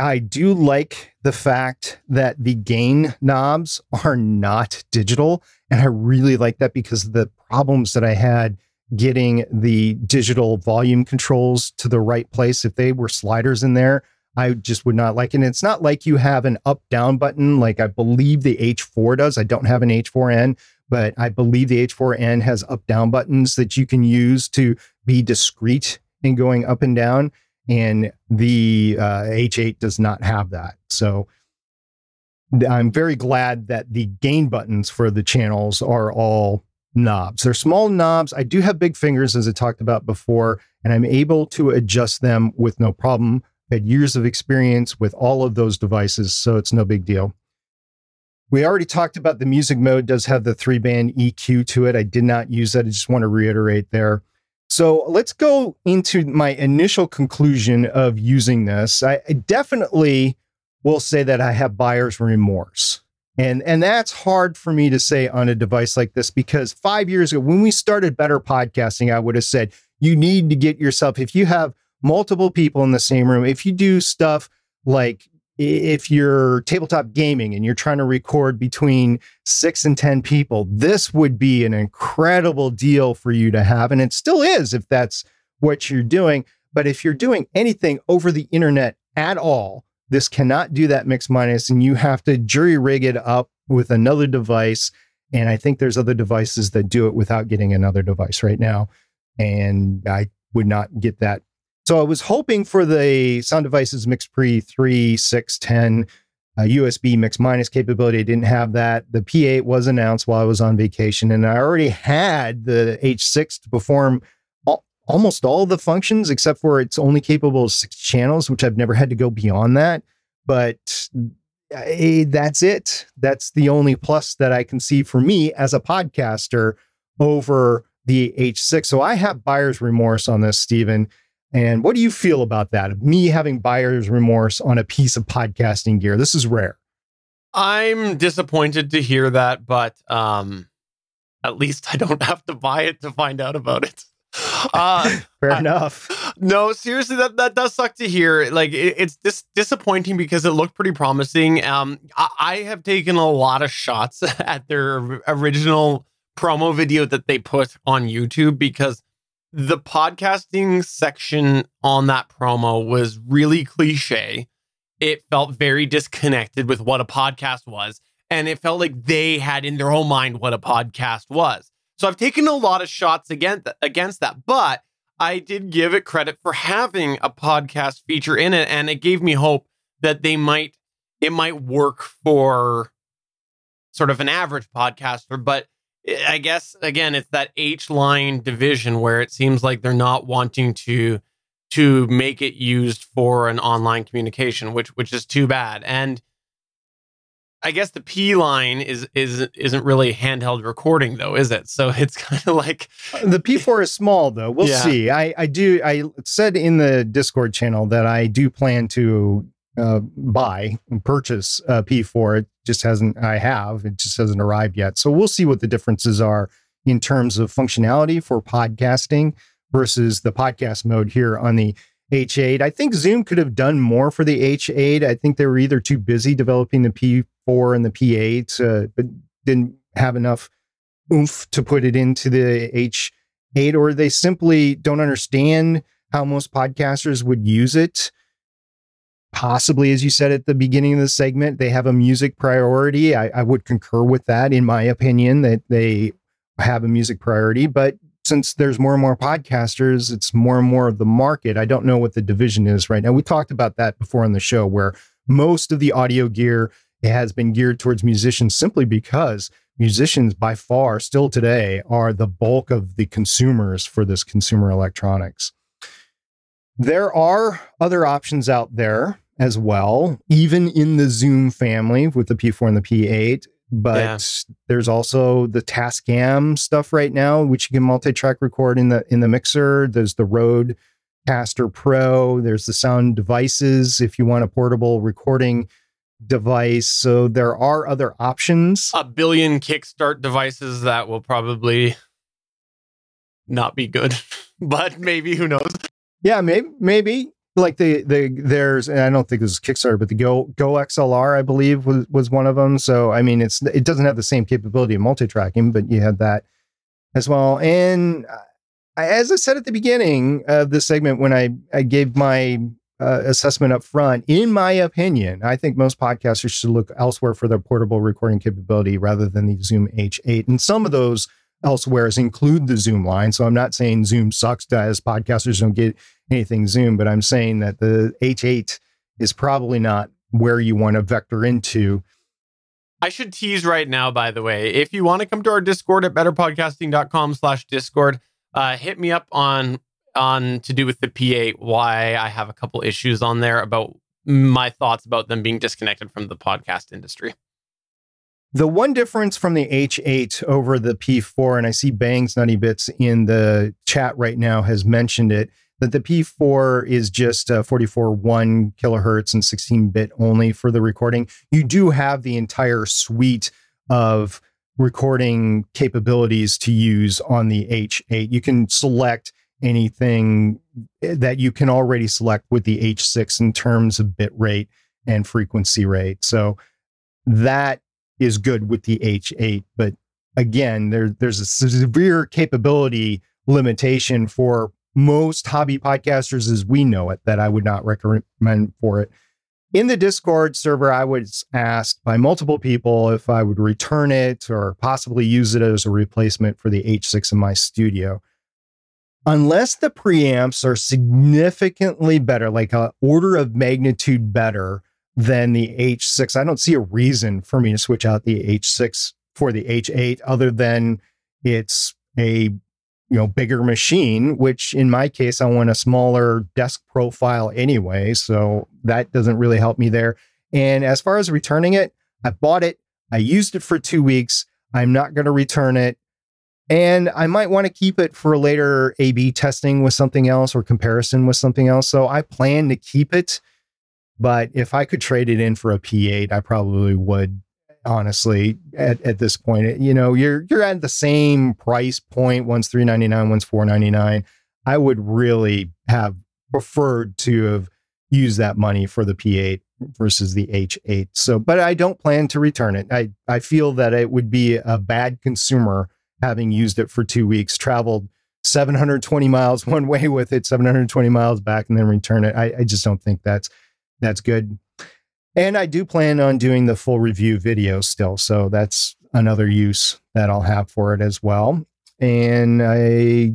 I do like the fact that the gain knobs are not digital. And I really like that because the problems that I had getting the digital volume controls to the right place. If they were sliders in there, I just would not like it. And it's not like you have an up down button like I believe the H4 does. I don't have an H4n, but I believe the H4n has up down buttons that you can use to be discreet in going up and down and the uh, H8 does not have that. So I'm very glad that the gain buttons for the channels are all knobs. They're small knobs. I do have big fingers, as I talked about before, and I'm able to adjust them with no problem. I had years of experience with all of those devices, so it's no big deal. We already talked about the music mode does have the three band EQ to it. I did not use that. I just want to reiterate there. So let's go into my initial conclusion of using this. I, definitely will say that I have buyer's remorse. And, and that's hard for me to say on a device like this because five years ago, when we started Better Podcasting, I would have said, you need to get yourself, if you have multiple people in the same room, if you do stuff like if you're tabletop gaming and you're trying to record between six and 10 people, this would be an incredible deal for you to have. And it still is if that's what you're doing. But if you're doing anything over the internet at all, this cannot do that mix minus, and you have to jury rig it up with another device. And I think there's other devices that do it without getting another device right now. And I would not get that so I was hoping for the Sound Devices MixPre 3, 6, 10 uh, USB mix minus capability. I didn't have that. The P8 was announced while I was on vacation, and I already had the H6 to perform almost all the functions, except for it's only capable of six channels, which I've never had to go beyond that. But uh, that's it. That's the only plus that I can see for me as a podcaster over the H6. So I have buyer's remorse on this, Stephen. And what do you feel about that? Me having buyer's remorse on a piece of podcasting gear. This is rare. I'm disappointed to hear that, but um, at least I don't *laughs* have to buy it to find out about it. Uh, *laughs* Fair I, enough. No, seriously, that that does suck to hear. Like it, it's dis- disappointing because it looked pretty promising. Um, I, I have taken a lot of shots *laughs* at their original promo video that they put on YouTube because the podcasting section on that promo was really cliche. It felt very disconnected with what a podcast was. And it felt like they had in their own mind what a podcast was. So I've taken a lot of shots against, against that. But I did give it credit for having a podcast feature in it. And it gave me hope that they might, it might work for sort of an average podcaster. But Eh, I guess again, it's that H line division where it seems like they're not wanting to to make it used for an online communication, which which is too bad. And I guess the P line is is isn't really handheld recording though, is it? So it's *laughs* kind of like uh, the P4 is small though. We'll yeah. see. I I do I said in the Discord channel that I do plan to uh, buy and purchase a P4. It just hasn't, I have, it just hasn't arrived yet. So we'll see what the differences are in terms of functionality for podcasting versus the podcast mode here on the H8. I think Zoom could have done more for the H8. I think they were either too busy developing the P4 and the P8, uh, but didn't have enough oomph to put it into the H8, or they simply don't understand how most podcasters would use it possibly, as you said at the beginning of the segment, they have a music priority. I, I, would concur with that, in my opinion, that they have a music priority. But since there's more and more podcasters, it's more and more of the market. I don't know what the division is right now. We talked about that before on the show, where most of the audio gear has been geared towards musicians simply because musicians by far still today are the bulk of the consumers for this consumer electronics. There are other options out there as well, even in the Zoom family with the P4 and the P8. But yeah. there's also the Tascam stuff right now, which you can multi-track record in the in the mixer. There's the Rode Caster Pro. There's the sound devices if you want a portable recording device. So there are other options. A billion kickstart devices that will probably not be good, *laughs* but maybe who knows. Yeah, maybe maybe like the the there's and I don't think this is Kickstarter, but the Go Go XLR I believe was was one of them. So I mean, it's it doesn't have the same capability of multi tracking, but you had that as well. And as I said at the beginning of this segment, when I I gave my uh, assessment up front, in my opinion, I think most podcasters should look elsewhere for their portable recording capability rather than the Zoom H8. And some of those elsewhere is include the Zoom line. So I'm not saying Zoom sucks as podcasters don't get anything Zoom, but I'm saying that the H8 is probably not where you want to vector into. I should tease right now, by the way, if you want to come to our Discord at betterpodcasting.com slash Discord, uh, hit me up on on to do with the P8, why I have a couple issues on there about my thoughts about them being disconnected from the podcast industry. The one difference from the H8 over the P4, and I see Bangs Nutty Bits in the chat right now has mentioned it, that the P4 is just uh, 44 1 kilohertz and 16 bit only for the recording. You do have the entire suite of recording capabilities to use on the H8. You can select anything that you can already select with the H6 in terms of bit rate and frequency rate. So that is good with the H8. But again, there, there's a severe capability limitation for most hobby podcasters as we know it that I would not recommend for it. In the Discord server, I was asked by multiple people if I would return it or possibly use it as a replacement for the H6 in my studio. Unless the preamps are significantly better, like an order of magnitude better than the H6, I don't see a reason for me to switch out the H6 for the H8 other than it's a you know bigger machine which in my case i want a smaller desk profile anyway so that doesn't really help me there. And as far as returning it i bought it i used it for two weeks i'm not going to return it and i might want to keep it for later a b testing with something else or comparison with something else so i plan to keep it but if i could trade it in for a p8 i probably would honestly at, at this point you know you're you're at the same price point one's 399 one's 499 i would really have preferred to have used that money for the P8 versus the H8. So, but I don't plan to return it. I, I feel that it would be a bad consumer having used it for two weeks, traveled 720 miles *laughs* one way with it, 720 miles back, and then return it. I, I just don't think that's that's good. And I do plan on doing the full review video still. So that's another use that I'll have for it as well. And I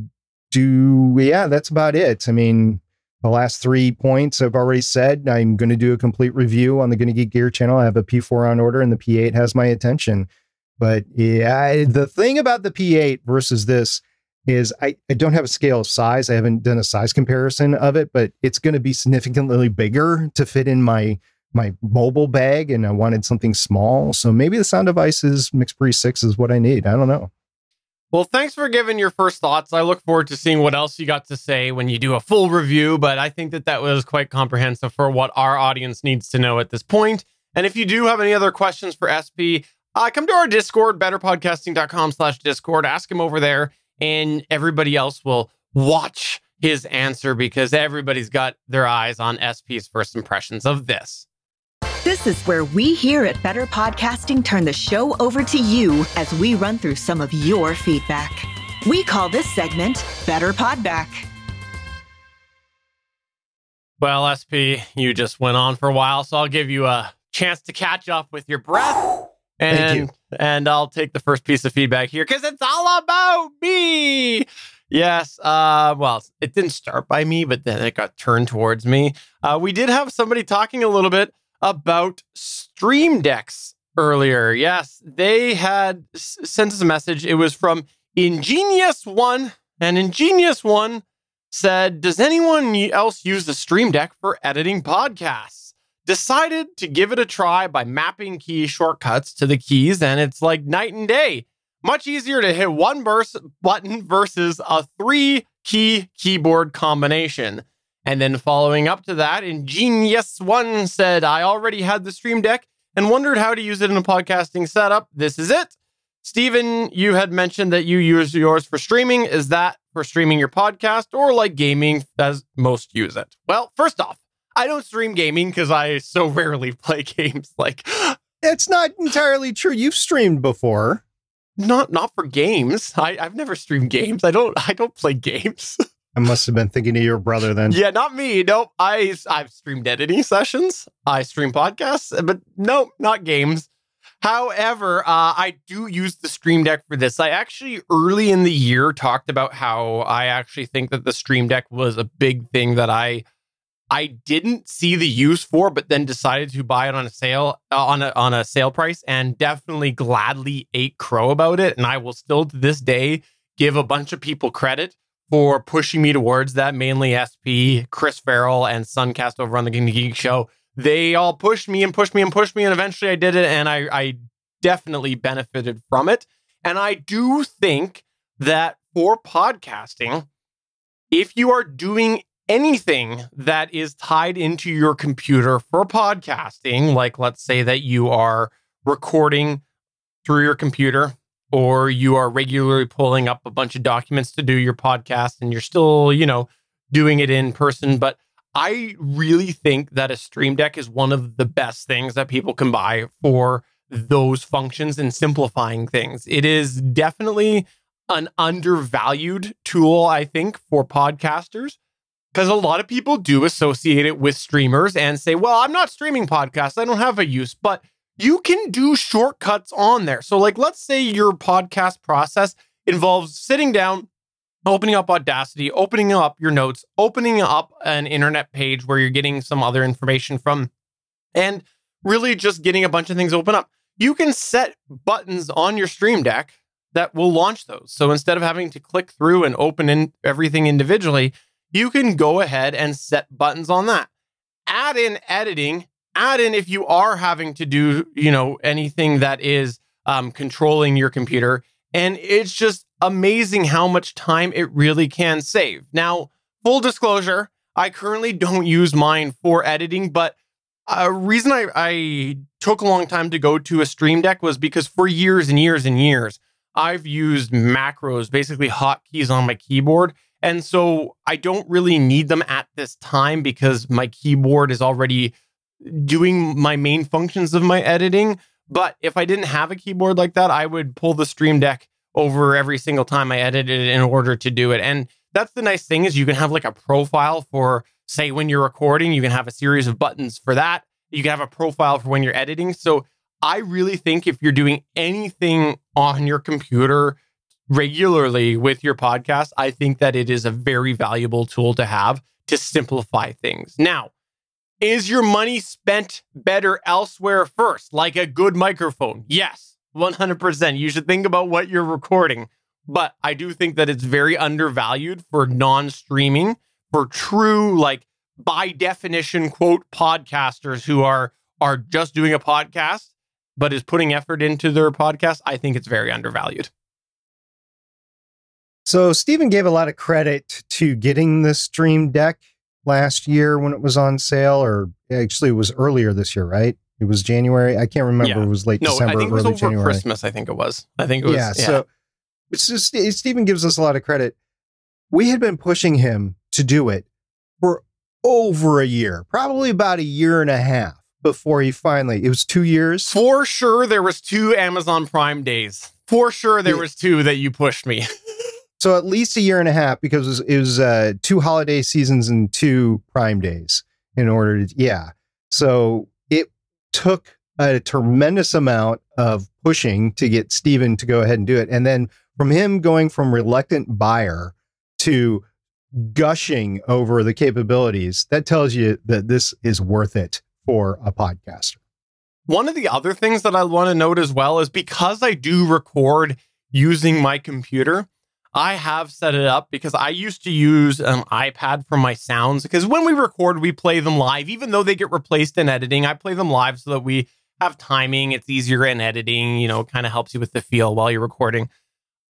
do, yeah, that's about it. I mean, the last three points I've already said. I'm going to do a complete review on the Gonna Geek Gear channel. I have a P4 on order, and the P8 has my attention. But yeah, the thing about the P8 versus this is I, I don't have a scale of size. I haven't done a size comparison of it, but it's going to be significantly bigger to fit in my my mobile bag, and I wanted something small. So maybe the Sound Devices MixPre 6 is what I need. I don't know. Well, thanks for giving your first thoughts. I look forward to seeing what else you got to say when you do a full review, but I think that that was quite comprehensive for what our audience needs to know at this point. And if you do have any other questions for SP, uh, come to our Discord, betterpodcasting.com slash Discord. Ask him over there, and everybody else will watch his answer because everybody's got their eyes on SP's first impressions of this. This is where we here at Better Podcasting turn the show over to you as we run through some of your feedback. We call this segment Better Podback. Well, SP, you just went on for a while, so I'll give you a chance to catch up with your breath. And and I'll take the first piece of feedback here because it's all about me. Yes. Uh, well, it didn't start by me, but then it got turned towards me. Uh, we did have somebody talking a little bit about Stream Decks earlier. Yes, they had sent us a message. It was from Ingenious One, and Ingenious One said, "Does anyone else use the Stream Deck for editing podcasts?" Decided to give it a try by mapping key shortcuts to the keys, and it's like night and day. Much easier to hit one burst button versus a three key keyboard combination. And then following up to that, Ingenious One said, I already had the Stream Deck and wondered how to use it in a podcasting setup. This is it. Stephen, you had mentioned that you use yours for streaming. Is that for streaming your podcast or like gaming as most use it? Well, first off, I don't stream gaming because I so rarely play *laughs* games. Like, it's not entirely true. You've streamed before. Not not for games. I, I've never streamed games. I don't I don't play games. *laughs* I must have been thinking of your brother then. Yeah, not me. Nope. I I've streamed editing sessions. I stream podcasts, but nope, not games. However, uh, I do use the Stream Deck for this. I actually early in the year talked about how I actually think that the Stream Deck was a big thing that I I didn't see the use for, but then decided to buy it on a sale uh, on a on a sale price, and definitely gladly ate crow about it. And I will still to this day give a bunch of people credit for pushing me towards that, mainly SP, Chris Farrell, and Suncast over on the Gonna Geek Show. They all pushed me and pushed me and pushed me, and eventually I did it, and I, I definitely benefited from it. And I do think that for podcasting, if you are doing anything that is tied into your computer for podcasting, like let's say that you are recording through your computer or you are regularly pulling up a bunch of documents to do your podcast and you're still, you know, doing it in person. But I really think that a Stream Deck is one of the best things that people can buy for those functions and simplifying things. It is definitely an undervalued tool, I think, for podcasters because a lot of people do associate it with streamers and say, well, I'm not streaming podcasts. I don't have a use. But you can do shortcuts on there. So, like, let's say your podcast process involves sitting down, opening up Audacity, opening up your notes, opening up an internet page where you're getting some other information from, and really just getting a bunch of things open up. You can set buttons on your Stream Deck that will launch those. So instead of having to click through and open in everything individually, you can go ahead and set buttons on that. Add in editing add in if you are having to do, you know, anything that is um, controlling your computer. And it's just amazing how much time it really can save. Now, full disclosure, I currently don't use mine for editing, but a reason I, I took a long time to go to a Stream Deck was because for years and years and years, I've used macros, basically hotkeys on my keyboard, And so I don't really need them at this time because my keyboard is already doing my main functions of my editing. But if I didn't have a keyboard like that, I would pull the Stream Deck over every single time I edited it in order to do it. And that's the nice thing is you can have like a profile for say when you're recording, you can have a series of buttons for that. You can have a profile for when you're editing. So I really think if you're doing anything on your computer regularly with your podcast, I think that it is a very valuable tool to have to simplify things. Now, is your money spent better elsewhere first, like a good microphone? Yes, 100%. You should think about what you're recording. But I do think that it's very undervalued for non streaming, for true, like by definition, quote, podcasters who are are just doing a podcast, but is putting effort into their podcast. I think it's very undervalued. So Stephen gave a lot of credit to getting the Stream Deck last year when it was on sale, or actually it was earlier this year, right? It was January. I can't remember. Yeah. It was late no, December. I think it was over January. Christmas. I think it was. I think it was. Yeah. yeah. So, so Stephen gives us a lot of credit. We had been pushing him to do it for over a year, probably about a year and a half before he finally. It was two years. For sure, there was two Amazon Prime days. For sure, there yeah. was two that you pushed me. *laughs* So at least a year and a half because it was, it was uh, two holiday seasons and two prime days in order to, yeah. So it took a tremendous amount of pushing to get Stephen to go ahead and do it. And then from him going from reluctant buyer to gushing over the capabilities, that tells you that this is worth it for a podcaster. One of the other things that I want to note as well is because I do record using my computer, I have set it up because I used to use an iPad for my sounds because when we record, we play them live, even though they get replaced in editing. I play them live so that we have timing. It's easier in editing, you know, kind of helps you with the feel while you're recording.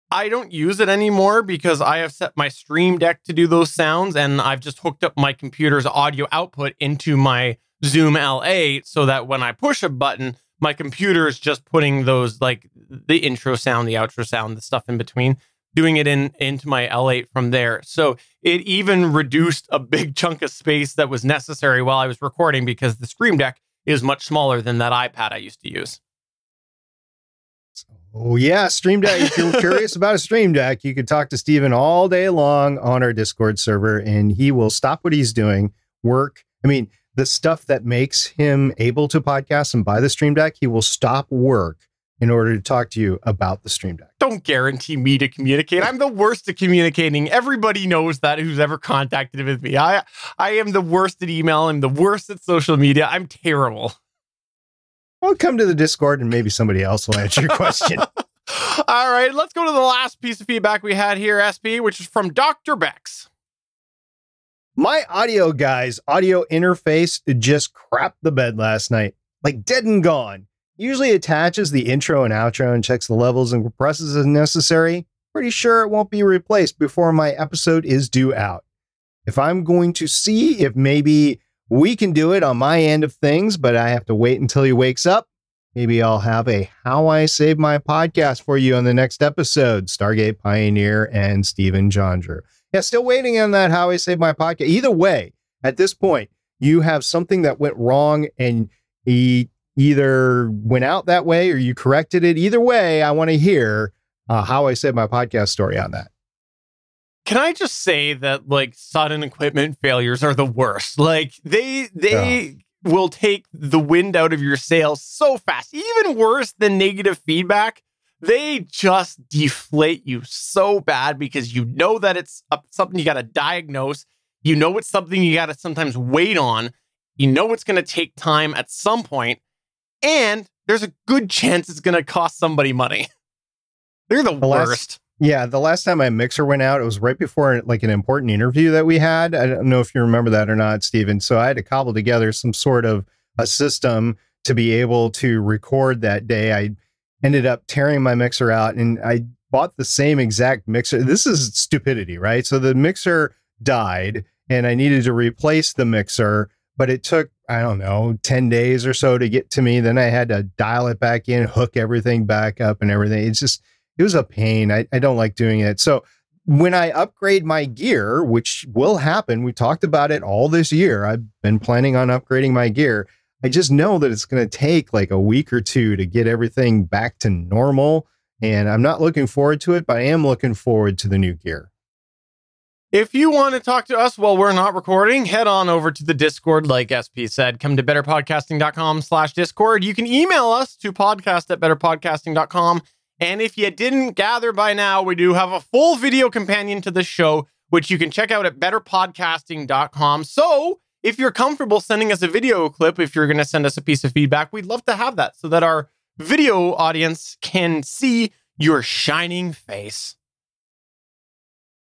I don't use it anymore because I have set my Stream Deck to do those sounds and I've just hooked up my computer's audio output into my Zoom L8 so that when I push a button, my computer is just putting those like the intro sound, the outro sound, the stuff in between doing it in into my L8 from there. So it even reduced a big chunk of space that was necessary while I was recording because the Stream Deck is much smaller than that iPad I used to use. Oh yeah, Stream Deck. If you're *laughs* curious about a Stream Deck, you could talk to Stephen all day long on our Discord server, and he will stop what he's doing, work. I mean, the stuff that makes him able to podcast and buy the Stream Deck, he will stop work in order to talk to you about the Stream Deck. Don't guarantee me to communicate. I'm the worst at communicating. Everybody knows that who's ever contacted with me. I I am the worst at email. I'm the worst at social media. I'm terrible. Well, come to the Discord and maybe somebody else will answer your question. *laughs* All right, let's go to the last piece of feedback we had here, SP, which is from Dr. Bex. My audio guy's audio interface just crapped the bed last night, like dead and gone usually attaches the intro and outro and checks the levels and compresses as necessary. Pretty sure it won't be replaced before my episode is due out. If I'm going to see if maybe we can do it on my end of things, but I have to wait until he wakes up, maybe I'll have a How I Save My Podcast for you on the next episode. Stargate Pioneer and Stephen John Drew. Yeah, still waiting on that How I Save My Podcast. Either way, at this point, you have something that went wrong and he either went out that way or you corrected it. Either way, I want to hear uh, how I said my podcast story on that. Can I just say that like sudden equipment failures are the worst? Like they they oh. will take the wind out of your sails so fast. Even worse than negative feedback, they just deflate you so bad because you know that it's something you got to diagnose. You know it's something you got to sometimes wait on. You know it's going to take time at some point and there's a good chance it's going to cost somebody money. *laughs* They're the, the worst. Last, yeah, the last time my mixer went out, it was right before like an important interview that we had. I don't know if you remember that or not, Stephen. So I had to cobble together some sort of a system to be able to record that day. I ended up tearing my mixer out and I bought the same exact mixer. This is stupidity, right? So the mixer died and I needed to replace the mixer but it took I don't know 10 days or so to get to me. Then I had to dial it back in, hook everything back up and everything. It's just it was a pain. I, I don't like doing it. So when I upgrade my gear, which will happen, we talked about it all this year. I've been planning on upgrading my gear. I just know that it's going to take like a week or two to get everything back to normal. And I'm not looking forward to it, but I am looking forward to the new gear. If you want to talk to us while we're not recording, head on over to the Discord, like SP said. Come to betterpodcasting.com slash Discord. You can email us to podcast at betterpodcasting.com. And if you didn't gather by now, we do have a full video companion to the show, which you can check out at betterpodcasting.com. So if you're comfortable sending us a video clip, if you're going to send us a piece of feedback, we'd love to have that so that our video audience can see your shining face.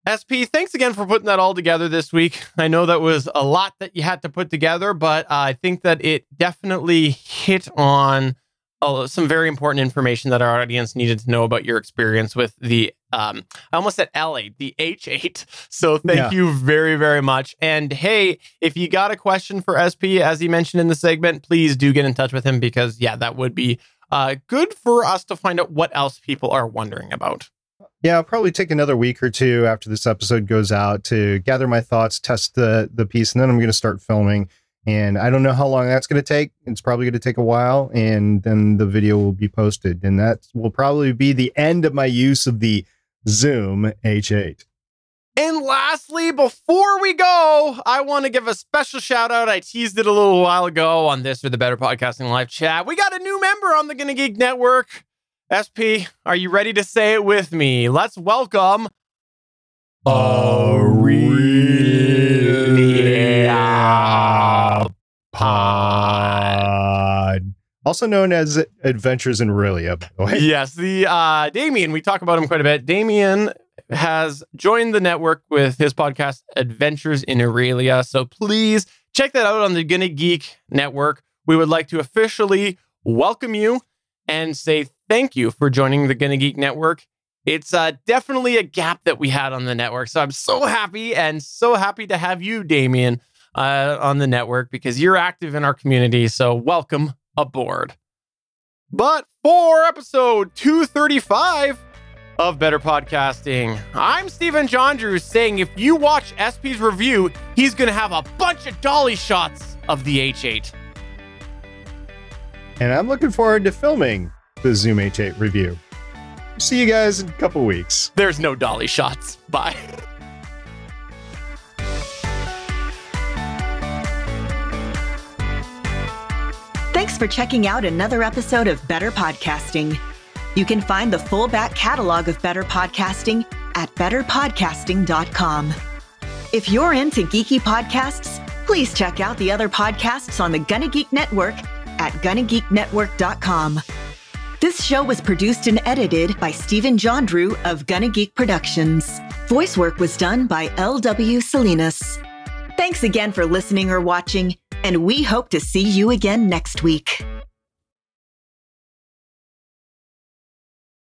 SP, thanks again for putting that all together this week. I know that was a lot that you had to put together, but uh, I think that it definitely hit on uh, some very important information that our audience needed to know about your experience with the, um, I almost said L8, the H8. So thank yeah. you very, very much. And hey, if you got a question for SP, as he mentioned in the segment, please do get in touch with him because, yeah, that would be uh, good for us to find out what else people are wondering about. Yeah, I'll probably take another week or two after this episode goes out to gather my thoughts, test the the piece, and then I'm going to start filming. And I don't know how long that's going to take. It's probably going to take a while, and then the video will be posted, and that will probably be the end of my use of the Zoom H8. And lastly, before we go, I want to give a special shout out. I teased it a little while ago on this or the Better Podcasting Live chat. We got a new member on the Gonna Geek Network. SP, are you ready to say it with me? Let's welcome Aurelia Pod. Also known as Adventures in Aurelia, by the way. Yes, the uh Damien, we talk about him quite a bit. Damien has joined the network with his podcast Adventures in Aurelia. So please check that out on the Gonna Geek network. We would like to officially welcome you and say thank you for joining the Gonna Geek Network. It's uh, definitely a gap that we had on the network. So I'm so happy and so happy to have you, Damien, uh, on the network because you're active in our community. So welcome aboard. But for episode 235 of Better Podcasting, I'm Stephen John Drew saying if you watch SP's review, he's going to have a bunch of dolly shots of the H8. And I'm looking forward to filming the Zoom H8 review. See you guys in a couple weeks. There's no dolly shots. Bye. Thanks for checking out another episode of Better Podcasting. You can find the full back catalog of Better Podcasting at betterpodcasting.com. If you're into geeky podcasts, please check out the other podcasts on the Gonna Geek Network at gonnageeknetwork.com. This show was produced and edited by Stephen John Drew of Gonna Geek Productions. Voice work was done by L.W. Salinas. Thanks again for listening or watching, and we hope to see you again next week.